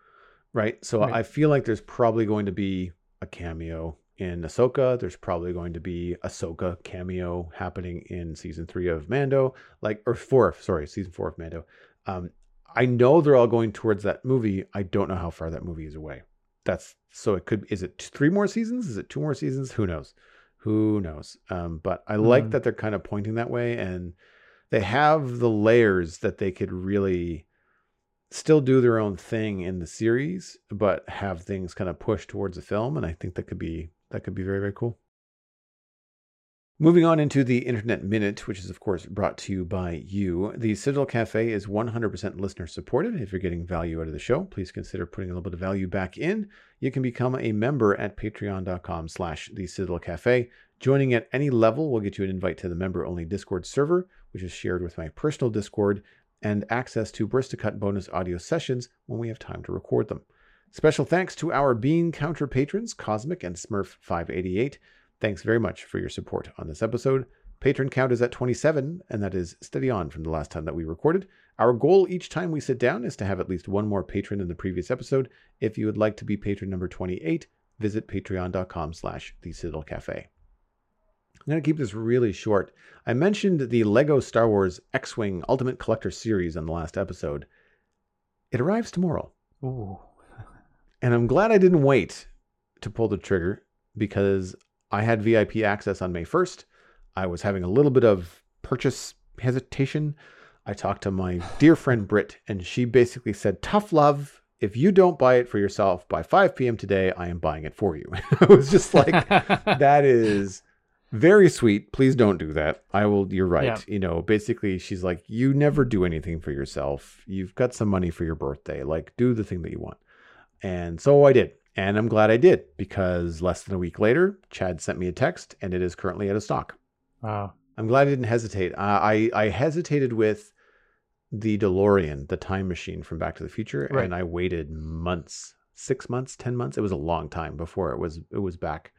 right? So
Right.
I feel like there's probably going to be a cameo in Ahsoka. There's probably going to be Ahsoka cameo happening in season three of Mando, like or four, sorry, season four of Mando. Um, I know they're all going towards that movie. I don't know how far that movie is away. That's so it could. Is it three more seasons? Is it two more seasons? Who knows? Who knows? Um, but I like
Hmm.
that they're kind of pointing that way, and they have the layers that they could really still do their own thing in the series, but have things kind of push towards the film. And I think that could be that could be very very cool. Moving on into the Internet Minute, which is, of course, brought to you by you. The Citadel Cafe is 100% listener supported. If you're getting value out of the show, please consider putting a little bit of value back in. You can become a member at patreon.com slash the Citadel Cafe. Joining at any level will get you an invite to the member-only Discord server, which is shared with my personal Discord, and access to burst-to-cut bonus audio sessions when we have time to record them. Special thanks to our Bean Counter patrons, Cosmic and Smurf588. Thanks very much for your support on this episode. Patron count is at 27, and that is steady on from the last time that we recorded. Our goal each time we sit down is to have at least one more patron than the previous episode. If you would like to be patron number 28, visit patreon.com slash the Citadel Cafe. I'm going to keep this really short. I mentioned the Lego Star Wars X-Wing Ultimate Collector Series on the last episode. It arrives tomorrow.
Ooh.
And I'm glad I didn't wait to pull the trigger because I had VIP access on May 1st. I was having a little bit of purchase hesitation. I talked to my dear friend Britt, and she basically said, Tough love. If you don't buy it for yourself by 5 p.m. today, I am buying it for you. I was just like, that is very sweet. Please don't do that. I will, you're right.
Yeah.
You know, basically, she's like, you never do anything for yourself. You've got some money for your birthday. Like, do the thing that you want. And so I did. And I'm glad I did because less than a week later, Chad sent me a text and it is currently out of stock.
Wow.
I'm glad I didn't hesitate. I, I, I hesitated with the DeLorean, the time machine from Back to the Future,
Right.
and I waited months, six months, ten months. It was a long time before it was it was back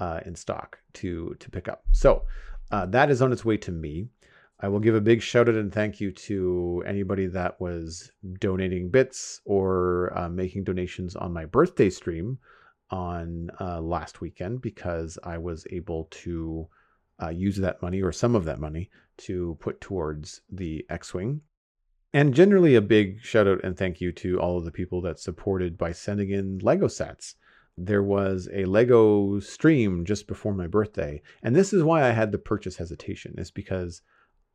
uh, in stock to to pick up. So uh, that is on its way to me. I will give a big shout out and thank you to anybody that was donating bits or uh, making donations on my birthday stream on uh, last weekend because I was able to uh, use that money or some of that money to put towards the X-wing. And generally, a big shout out and thank you to all of the people that supported by sending in Lego sets. There was a Lego stream just before my birthday, and this is why I had the purchase hesitation. Is because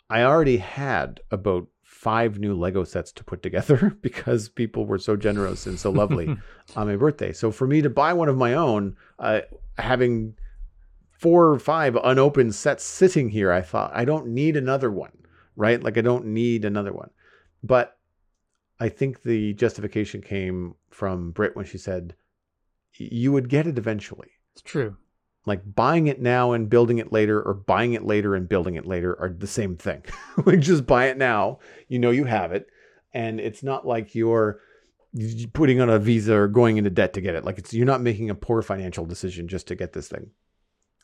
I already had about five new Lego sets to put together because people were so generous and so lovely on my birthday. So for me to buy one of my own, uh, having four or five unopened sets sitting here, I thought I don't need another one, right? Like I don't need another one. But I think the justification came from Britt when she said, "You would get it eventually."
It's true.
Like buying it now and building it later, or buying it later and building it later, are the same thing. like just buy it now, you know you have it, and it's not like you're putting on a visa or going into debt to get it. Like it's you're not making a poor financial decision just to get this thing.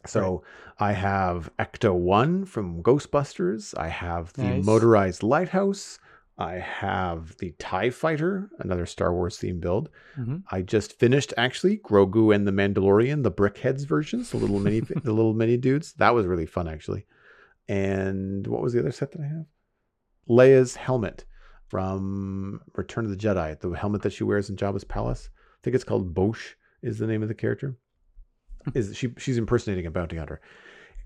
So I have Ecto One from Ghostbusters. I have the
Nice.
motorized lighthouse. I have the Tie Fighter, another Star Wars theme build.
Mhm.
I just finished actually Grogu and the Mandalorian, the BrickHeadz versions, the little mini, the little mini dudes. That was really fun actually. And what was the other set that I have? Leia's helmet from Return of the Jedi, the helmet that she wears in Jabba's palace. I think it's called Boushh is the name of the character. Is she? She's impersonating a bounty hunter.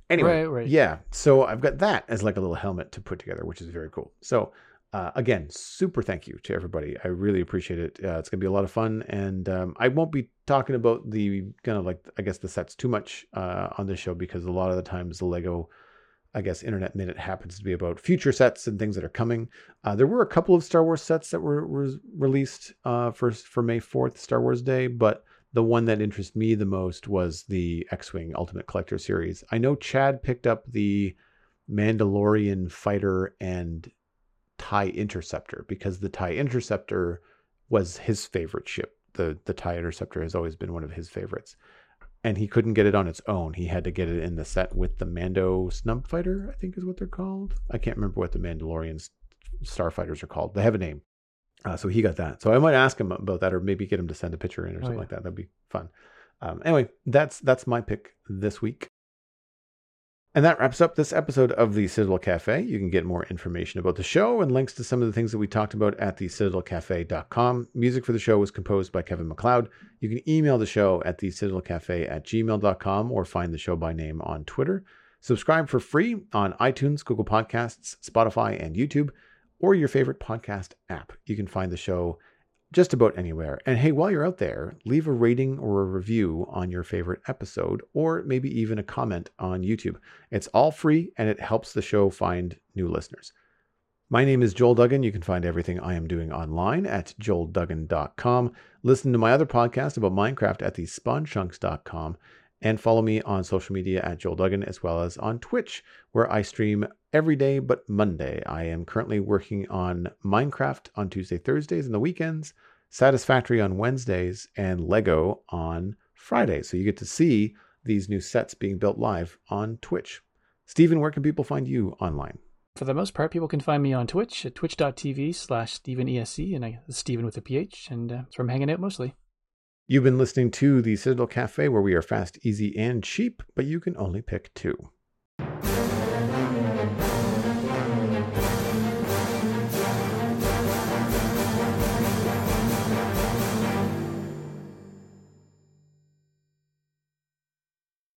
Anyway,
Right, right.
yeah. So I've got that as like a little helmet to put together, which is very cool. So uh, again, super thank you to everybody. I really appreciate it. Uh, it's gonna be a lot of fun, and um, I won't be talking about the kind of like I guess the sets too much uh, on this show because a lot of the times the Lego, I guess, Internet Minute happens to be about future sets and things that are coming. Uh, there were a couple of Star Wars sets that were, were released uh, for for May fourth, Star Wars Day, but the one that interested me the most was the X-wing Ultimate Collector series. I know Chad picked up the Mandalorian fighter and TIE Interceptor because the TIE Interceptor was his favorite ship. The the TIE Interceptor has always been one of his favorites. And he couldn't get it on its own. He had to get it in the set with the Mando Snub Fighter, I think is what they're called. I can't remember what the Mandalorian starfighters are called. They have a name. Uh, so he got that. So I might ask him about that, or maybe get him to send a picture in or
Oh,
something
yeah.
like that. That'd be fun. Um, anyway, that's that's my pick this week. And that wraps up this episode of the Citadel Cafe. You can get more information about the show and links to some of the things that we talked about at the citadelcafe.com. Music for the show was composed by Kevin MacLeod. You can email the show at the citadelcafe at gmail.com or find the show by name on Twitter. Subscribe for free on iTunes, Google Podcasts, Spotify, and YouTube, or your favorite podcast app. You can find the show just about anywhere. And hey, while you're out there, leave a rating or a review on your favorite episode, or maybe even a comment on YouTube. It's all free and it helps the show find new listeners. My name is Joel Duggan. You can find everything I am doing online at joelduggan.com. Listen to my other podcast about Minecraft at the spawnchunks.com and follow me on social media at Joel Duggan as well as on Twitch, where I stream every day but Monday. I am currently working on Minecraft on Tuesday, Thursdays, and the weekends, Satisfactory on Wednesdays, and Lego on Fridays. So you get to see these new sets being built live on Twitch. Stephen, where can people find you online?
for the most part, people can find me on Twitch at twitch.tv slash StephenESC, and I, Stephen with a PH, and uh, that's where I'm hanging out mostly.
You've been listening to the Citadel Cafe, where we are fast, easy, and cheap, but you can only pick two.